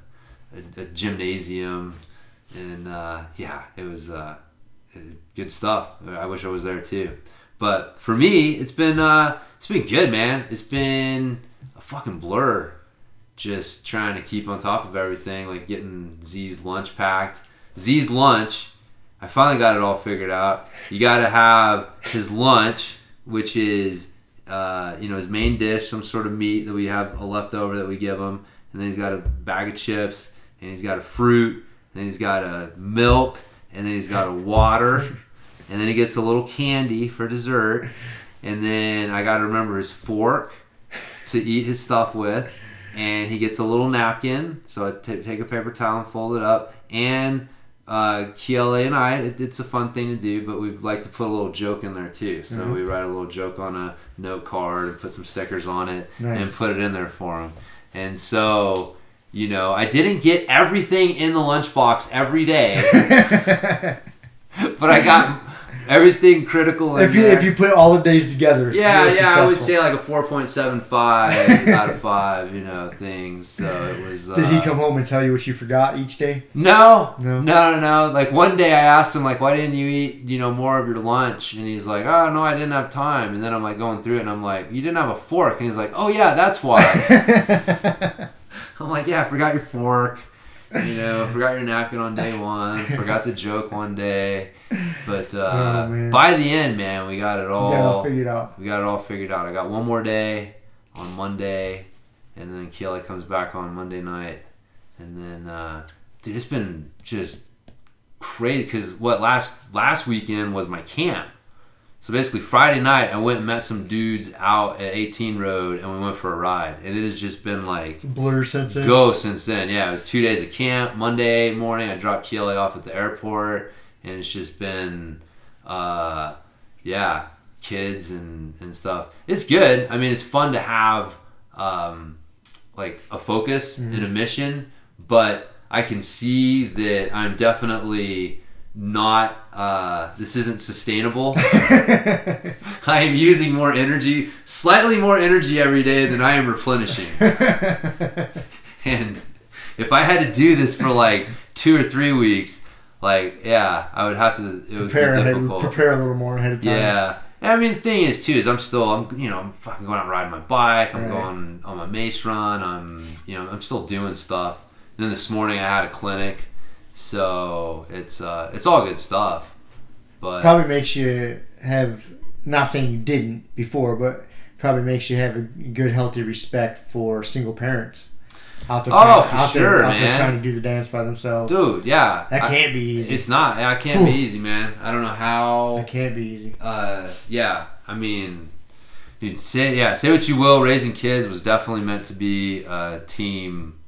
a, a gymnasium, and uh, yeah, it was uh, good stuff. I wish I was there too. But for me, it's been uh, it's been good, man. It's been a fucking blur. Just trying to keep on top of everything, like getting Z's lunch packed. Z's lunch, I finally got it all figured out. You got to have his lunch, which is uh, you know his main dish, some sort of meat that we have a leftover that we give him, and then he's got a bag of chips, and he's got a fruit, and he's got a milk, and then he's got a water, and then he gets a little candy for dessert, and then I got to remember his fork to eat his stuff with, and he gets a little napkin, so I t- take a paper towel and fold it up, and uh, Kiele and I, it, it's a fun thing to do, but we like to put a little joke in there too. So Mhm. we write a little joke on a note card and put some stickers on it and put it in there for them. And so, you know, I didn't get everything in the lunchbox every day, but I got everything critical in if you there. if you put all the days together, Yeah, yeah, I would say like a four point seven five out of five, you know, things. So it was. Uh, Did he come home and tell you what you forgot each day? No, No? no, no, no. Like one day I asked him, like, why didn't you eat, you know, more of your lunch? And he's like, oh no, I didn't have time. And then I'm like going through it, and I'm like, you didn't have a fork. And he's like, oh yeah, that's why. I'm like, yeah, I forgot your fork. You know, forgot your napkin on day one. Forgot the joke one day. But uh, Oh, by the end, man, we got it all. got all figured out. We got it all figured out. I got one more day on Monday, and then Keely comes back on Monday night, and then uh, dude, it's been just crazy because what last last weekend was my camp. So basically, Friday night I went and met some dudes out at 18 Road, and we went for a ride, and it has just been like Blur since then. go since then. Yeah, it was two days of camp. Monday morning, I dropped Keely off at the airport, and it's just been, uh, yeah, kids and, and stuff. It's good. I mean, it's fun to have um, like a focus and a mission, but I can see that I'm definitely not uh, this isn't sustainable. I am using more energy, slightly more energy every day than I am replenishing. and if I had to do this for like two or three weeks, like yeah, I would have to. It would prepare be ahead, prepare a little more ahead of time. Yeah. And I mean, the thing is, too, is I'm still, I'm, you know, I'm fucking going out riding my bike. I'm Right. going on my mace run. I'm, you know, I'm still doing stuff. And then this morning I had a clinic, so it's, uh, it's all good stuff. But Probably makes you have not saying you didn't before, but probably makes you have a good, healthy respect for single parents. Out there Oh, trying, for out there, sure, out there trying to do the dance by themselves. dude, yeah, that can't be easy. it's not. I can't be easy, man. I don't know how. that can't be easy. uh, yeah, I mean, dude, say yeah, say what you will. Raising kids was definitely meant to be a team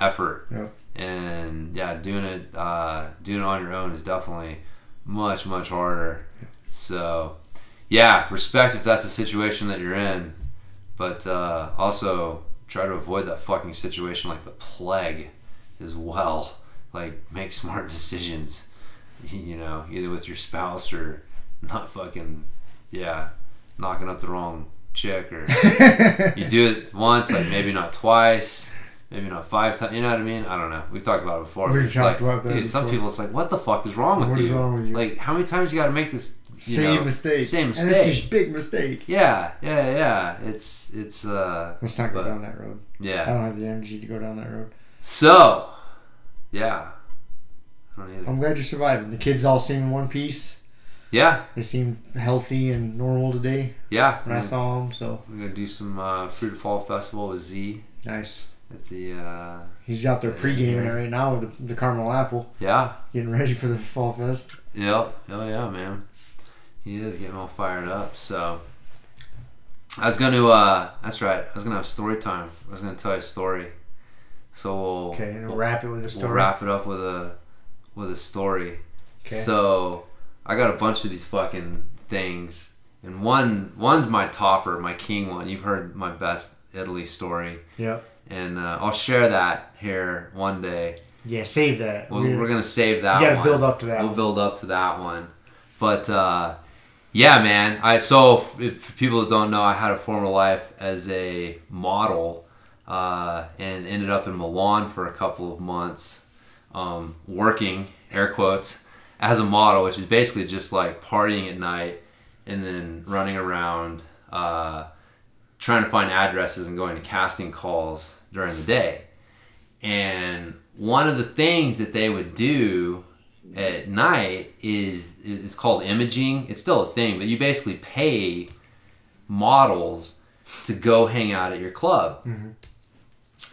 effort, Yep. and yeah, doing it uh, doing it on your own is definitely much much harder. So, yeah, respect if that's the situation that you're in, but uh, also try to avoid that fucking situation like the plague as well. Like, make smart decisions. You know, either with your spouse or not fucking yeah, knocking up the wrong chick or you do it once, like maybe not twice, maybe not five times. You know what I mean? I don't know. We've talked about it before. We've talked like, about that dude, some people, it's like, what the fuck is wrong with What you? wrong with you? Like, how many times you got to make this Same know, mistake. Same And it's mistake. a big mistake. Yeah, yeah, yeah. It's it's uh Let's not go But- down that road. Yeah. I don't have the energy to go down that road. So, yeah. I don't either. I'm glad you're surviving. The kids all seem in one piece. Yeah, They seem healthy and normal today yeah. when I I'm, saw them. So I'm gonna do some uh, Fruita Fall Festival with Z nice. at the uh, He's out there pre-gaming it right now with the, the caramel apple, yeah, getting ready for the fall fest. Yep. Oh yeah, man. He is getting all fired up. So I was gonna. uh That's right. I was gonna have story time. I was gonna tell you a story. So we'll, Okay, and we'll, we'll wrap it with a we'll story. wrap it up with a with a story. Okay. So I got a bunch of these fucking things, and one one's my topper, my king one. You've heard my best Italy story, Yep. and uh, I'll share that here one day. Yeah, save that. We're, We're- we're gonna save that. one. build up to that. We'll one. build up to that one. But uh, yeah, man. I so if, if people don't know, I had a former life as a model uh, and ended up in Milan for a couple of months, um, working air quotes as a model, which is basically just like partying at night and then running around uh, trying to find addresses and going to casting calls during the day. And one of the things that they would do at night is it's called imaging. It's still a thing, but you basically pay models to go hang out at your club.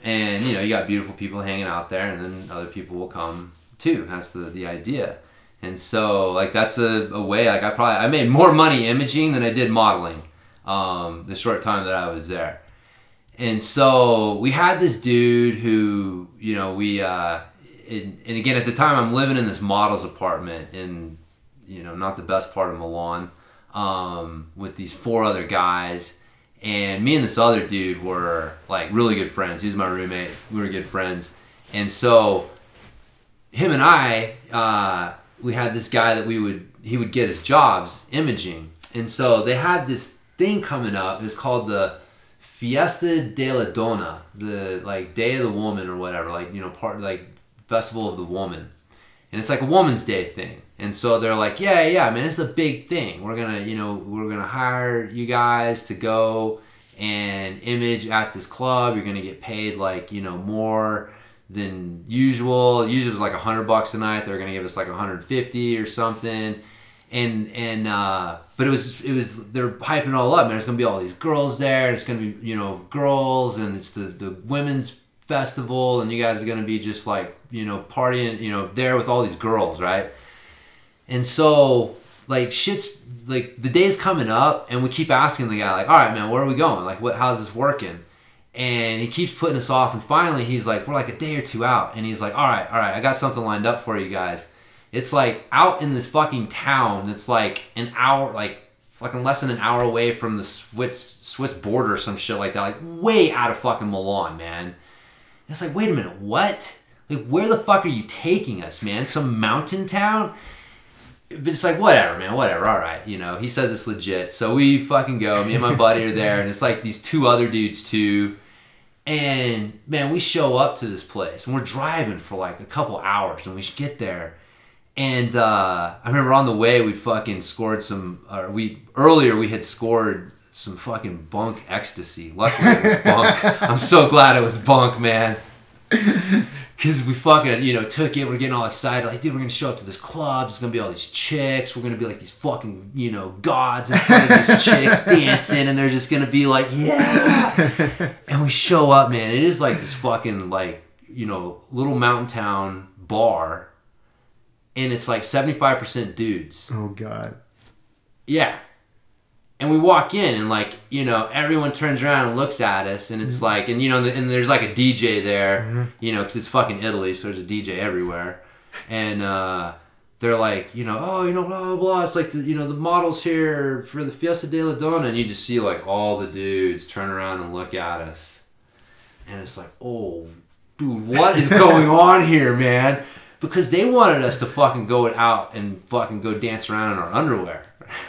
And you know, you got beautiful people hanging out there and then other people will come too. That's the the idea. And so like that's a, a way like I probably I made more money imaging than I did modeling um, the short time that I was there. And so we had this dude who, you know, we, uh, and, and again, at the time I'm living in this model's apartment in, you know, not the best part of Milan, um, with these four other guys. And me and this other dude were like really good friends. He was my roommate. We were good friends. And so him and I, uh, we had this guy that we would, he would get his jobs imaging. And so they had this thing coming up. It was called the Fiesta de la Donna, the like Day of the Woman or whatever, like you know, part like Festival of the Woman, and it's like a Woman's Day thing. And so they're like, yeah, yeah, man, it's a big thing. We're gonna, you know, we're gonna hire you guys to go and image at this club. You're gonna get paid like you know more than usual. Usually it was like a hundred bucks a night. They're gonna give us like 150 or something and and uh, but it was it was they're hyping all up. Man, there's gonna be all these girls there. It's gonna be you know girls, and it's the the women's festival, and you guys are gonna be just like you know partying, you know there with all these girls, right? And so like shit's like the day's coming up, and we keep asking the guy like, all right, man, where are we going? Like, what? How's this working? And he keeps putting us off, and finally he's like, we're like a day or two out, and he's like, all right, all right, I got something lined up for you guys. It's like out in this fucking town that's like an hour, like fucking less than an hour away from the Swiss Swiss border or some shit like that, like way out of fucking Milan, man. And it's like, wait a minute, what? Like, where the fuck are you taking us, man? Some mountain town? but it's like whatever, man, whatever. All right, you know, he says it's legit, so we fucking go. Me and my buddy are there, and it's like these two other dudes too. And man, we show up to this place, and we're driving for like a couple hours, and we should get there. And uh, I remember on the way we fucking scored some. Uh, we earlier we had scored some fucking bunk ecstasy. Luckily it was bunk. I'm so glad it was bunk, man. Cause we fucking, you know, took it. We're getting all excited. Like, dude, we're gonna show up to this club. There's gonna be all these chicks. We're gonna be like these fucking, you know, gods in front of these chicks dancing, and they're just gonna be like, yeah. And we show up, man. It is like this fucking like, you know, little mountain town bar, and it's like 75% dudes. Oh God. Yeah. And we walk in and like, you know, everyone turns around and looks at us and it's like, and you know, and there's like a DJ there, you know, cause it's fucking Italy. So there's a DJ everywhere. And, uh, they're like, you know, oh, you know, blah, blah, blah. It's like, the, you know, the models here for the Fiesta de la Donna. And you just see like all the dudes turn around and look at us. And it's like, oh, dude, what is going on here, man? Because they wanted us to fucking go out and fucking go dance around in our underwear.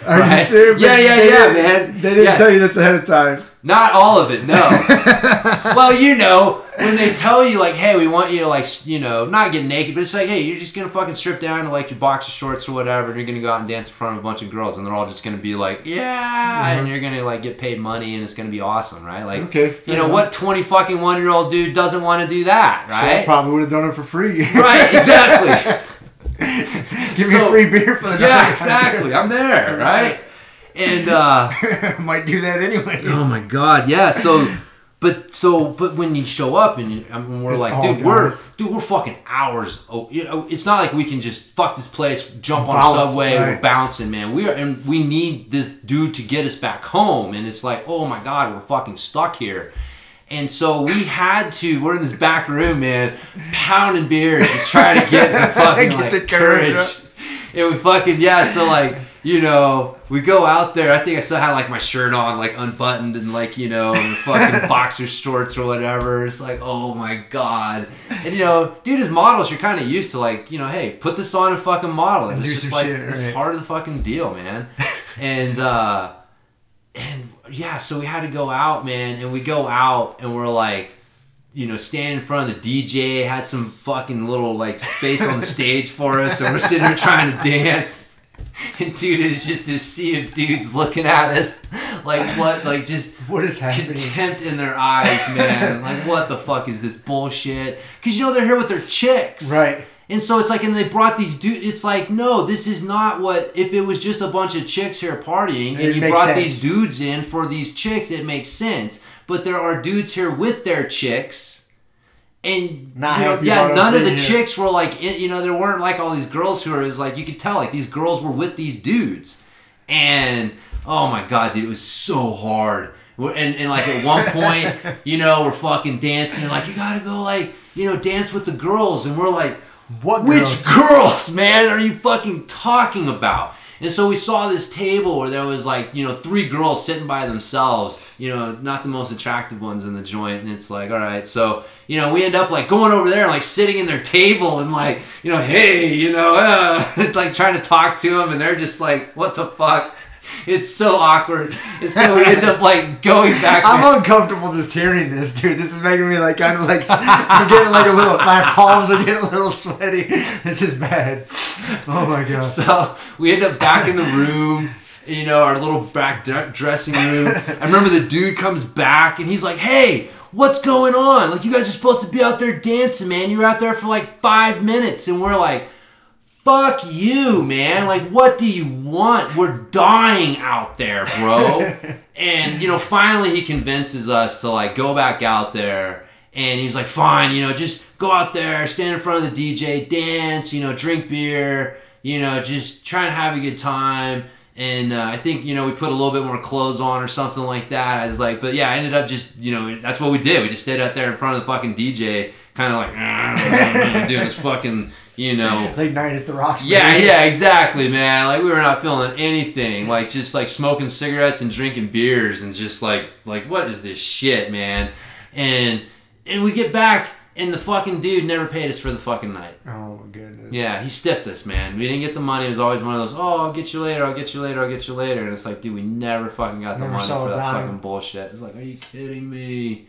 Are Right? you serious? Yeah, yeah, yeah, man. They didn't Yes. tell you this ahead of time. Not all of it, no. well, you know, when they tell you like, "Hey, we want you to like, you know, not get naked," but it's like, "Hey, you're just gonna fucking strip down to like your boxer shorts or whatever, and you're gonna go out and dance in front of a bunch of girls, and they're all just gonna be like, yeah, and mm-hmm. you're gonna like get paid money, and it's gonna be awesome, right? Like, Okay, you know, enough. what twenty fucking one year old dude doesn't want to do that, So I right? probably would have done it for free. right, exactly. Give me So- free beer for the yeah, exactly. I'm there, right? And uh Might do that anyway. Oh my god, yeah. So, but so, but when you show up and you, I mean, we're It's like, dude, we're dude, we're fucking hours. Oh, you know, it's not like we can just fuck this place, jump on a subway, we're bouncing, man. We are, and we need this dude to get us back home. And it's like, oh my god, we're fucking stuck here. And so we had to. We're in this back room, man, pounding beers, just trying to get the fucking Get like, the courage courage. And we fucking yeah. So like you know, we go out there. I think I still had like my shirt on, like unbuttoned, and like you know, fucking boxer shorts or whatever. It's like oh my god. And you know, dude, as models, you're kind of used to like you know, hey, put this on and fucking model. And it's just like shit, it's part of the fucking deal, man. and uh and yeah, so we had to go out, man, and we go out and we're like, you know, stand in front of the DJ, had some fucking little like space on the stage for us, and we're sitting there trying to dance. And dude, it's just this sea of dudes looking at us, like what, like just What is happening? contempt in their eyes, man. like what the fuck is this bullshit? Because you know they're here with their chicks, Right. And so it's like, and they brought these dudes. It's like, no, this is not what. If it was just a bunch of chicks here partying, It and you brought sense. these dudes in for these chicks, it makes sense. But there are dudes here with their chicks, and Not you know, yeah, none of the here. chicks were like, you know, there weren't like all these girls who are. It was like you could tell, like these girls were with these dudes, and oh my god, dude, it was so hard. And, and like at one point, you know, we're fucking dancing, like you gotta go like, you know, dance with the girls, and we're like, What which girls? girls, man, are you fucking talking about? And so we saw this table where there was like, you know, three girls sitting by themselves, you know, not the most attractive ones in the joint. And it's like, all right, so, you know, we end up like going over there and like sitting in their table and like, you know, hey, you know, uh, like trying to talk to them. And they're just like, what the fuck? It's so awkward. And so we end up like going back. I'm uncomfortable just hearing this, dude. This is making me like kind of like I'm getting like a little. My palms are getting a little sweaty. This is bad. Oh my god. So we end up back in the room, you know, our little back dressing room. I remember the dude comes back and he's like, "Hey, what's going on? Like, you guys are supposed to be out there dancing, man. You were out there for like five minutes." And we're like, "Fuck you, man! Like, what do you want? We're dying out there, bro." and you know, finally he convinces us to like go back out there. And he's like, fine, you know, just go out there, stand in front of the DJ, dance, you know, drink beer, you know, just try and have a good time. And uh, I think, you know, we put a little bit more clothes on or something like that. I was like, but yeah, I ended up just, you know, that's what we did. We just stayed out there in front of the fucking DJ, kind of like, doing this fucking, you know, Late night at the Rocks. yeah, yeah, exactly, man. Like we were not feeling anything. Like just like smoking cigarettes and drinking beers and just like like what is this shit, man? And and we get back and the fucking dude never paid us for the fucking night. Oh my goodness. Yeah, he stiffed us, man. We didn't get the money. It was always one of those, oh, I'll get you later, I'll get you later, I'll get you later. And it's like, dude, we never fucking got the Never money for that dime. fucking bullshit. It's like, are you kidding me?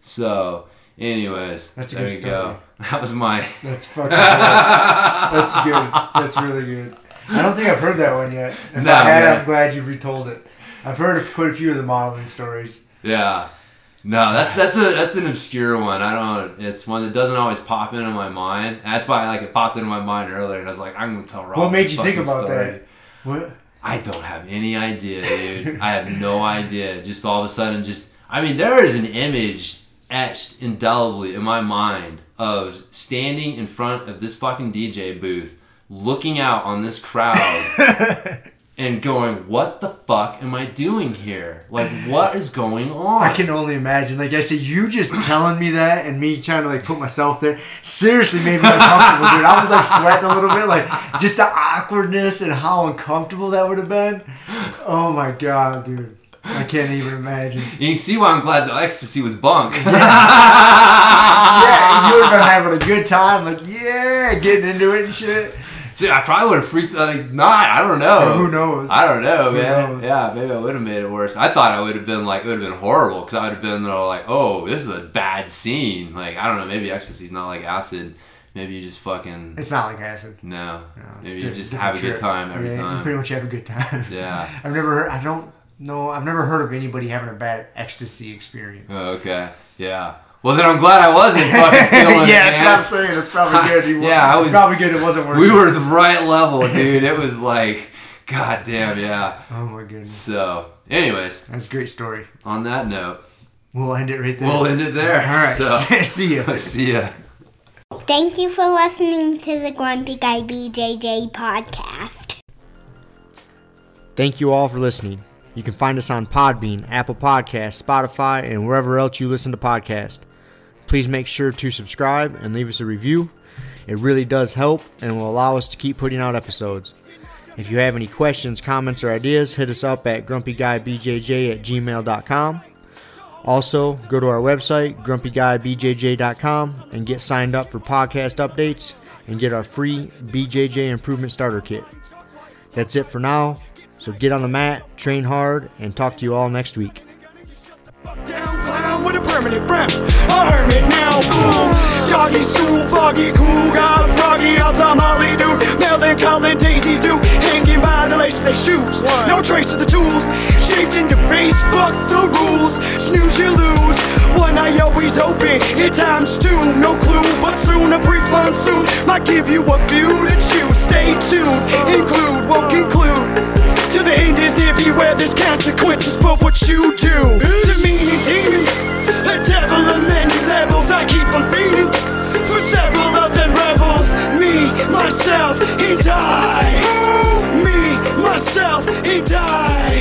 So, anyways, That's a there good you story. go. That was my. That's fucking good. That's good. That's really good. I don't think I've heard that one yet. If No, I had, man. I'm glad you've retold it. I've heard of quite a few of the modeling stories. Yeah. No, that's that's a that's an obscure one. I don't. It's one that doesn't always pop into my mind. That's why like it popped into my mind earlier, and I was like, I'm gonna tell Rob. what made you think about story. that? What? I don't have any idea, dude. I have no idea. Just all of a sudden, just I mean, there is an image etched indelibly in my mind of standing in front of this fucking DJ booth, looking out on this crowd, and going, "What the fuck am I doing here? Like, what is going on?" I can only imagine. Like I said, you just telling me that and me trying to like put myself there seriously made me uncomfortable, dude. I was like sweating a little bit, like just the awkwardness and how uncomfortable that would have been. Oh my god, dude. I can't even imagine. You see why I'm glad the ecstasy was bunk. Yeah, you would have been having a good time, like yeah, getting into it and shit. Dude, I probably would have freaked like not. I don't know. Who knows? I don't know, Who man. knows? Yeah, maybe I would have made it worse. I thought I would have been like it would have been horrible because I would have been like, oh, this is a bad scene. Like I don't know. Maybe ecstasy's not like acid. Maybe you just fucking It's not like acid. no. No, maybe you just have a good time every Yeah, You time. pretty much have a good time. Yeah. I've never heard. I don't know. I've never heard of anybody having a bad ecstasy experience. Oh, okay. Yeah. Well, then I'm glad I wasn't fucking feeling yeah, it. that's what I'm saying. That's probably good. You Yeah, I it's was- probably good. It wasn't working. We were at the right level, dude. It was like, god damn, yeah. Oh my goodness, So, anyways, that's a great story. on that note, We'll end it right there. we'll end it there. All right. So, See you. see ya. Thank you for listening to the Grumpy Guy BJJ podcast. Thank you all for listening. You can find us on Podbean, Apple Podcasts, Spotify, and wherever else you listen to podcasts. Please make sure to subscribe and leave us a review. It really does help and will allow us to keep putting out episodes. If you have any questions, comments, or ideas, hit us up at grumpyguybjj at gmail.com. Also, go to our website, grumpyguybjj.com, and get signed up for podcast updates and get our free BJJ Improvement Starter Kit. That's it for now. So get on the mat, train hard, and talk to you all next week. Down clown with a permanent frown. A hermit now, boom. Doggy foggy cool, got froggy Molly dude. Melancholy Daisy hanging by the lace of their shoes. No trace of the tools, shaped into face, fuck the rules. Snooze, you lose. One eye always open, in times two, no clue. But soon a brief monsoon might give you a view to choose. Stay tuned, include, won't conclude. To the end is near, beware there's consequences for what you do. To me, a demon, a devil of many levels. I keep on feeding for several of them rebels. Me, myself, and I. Me, myself, and I.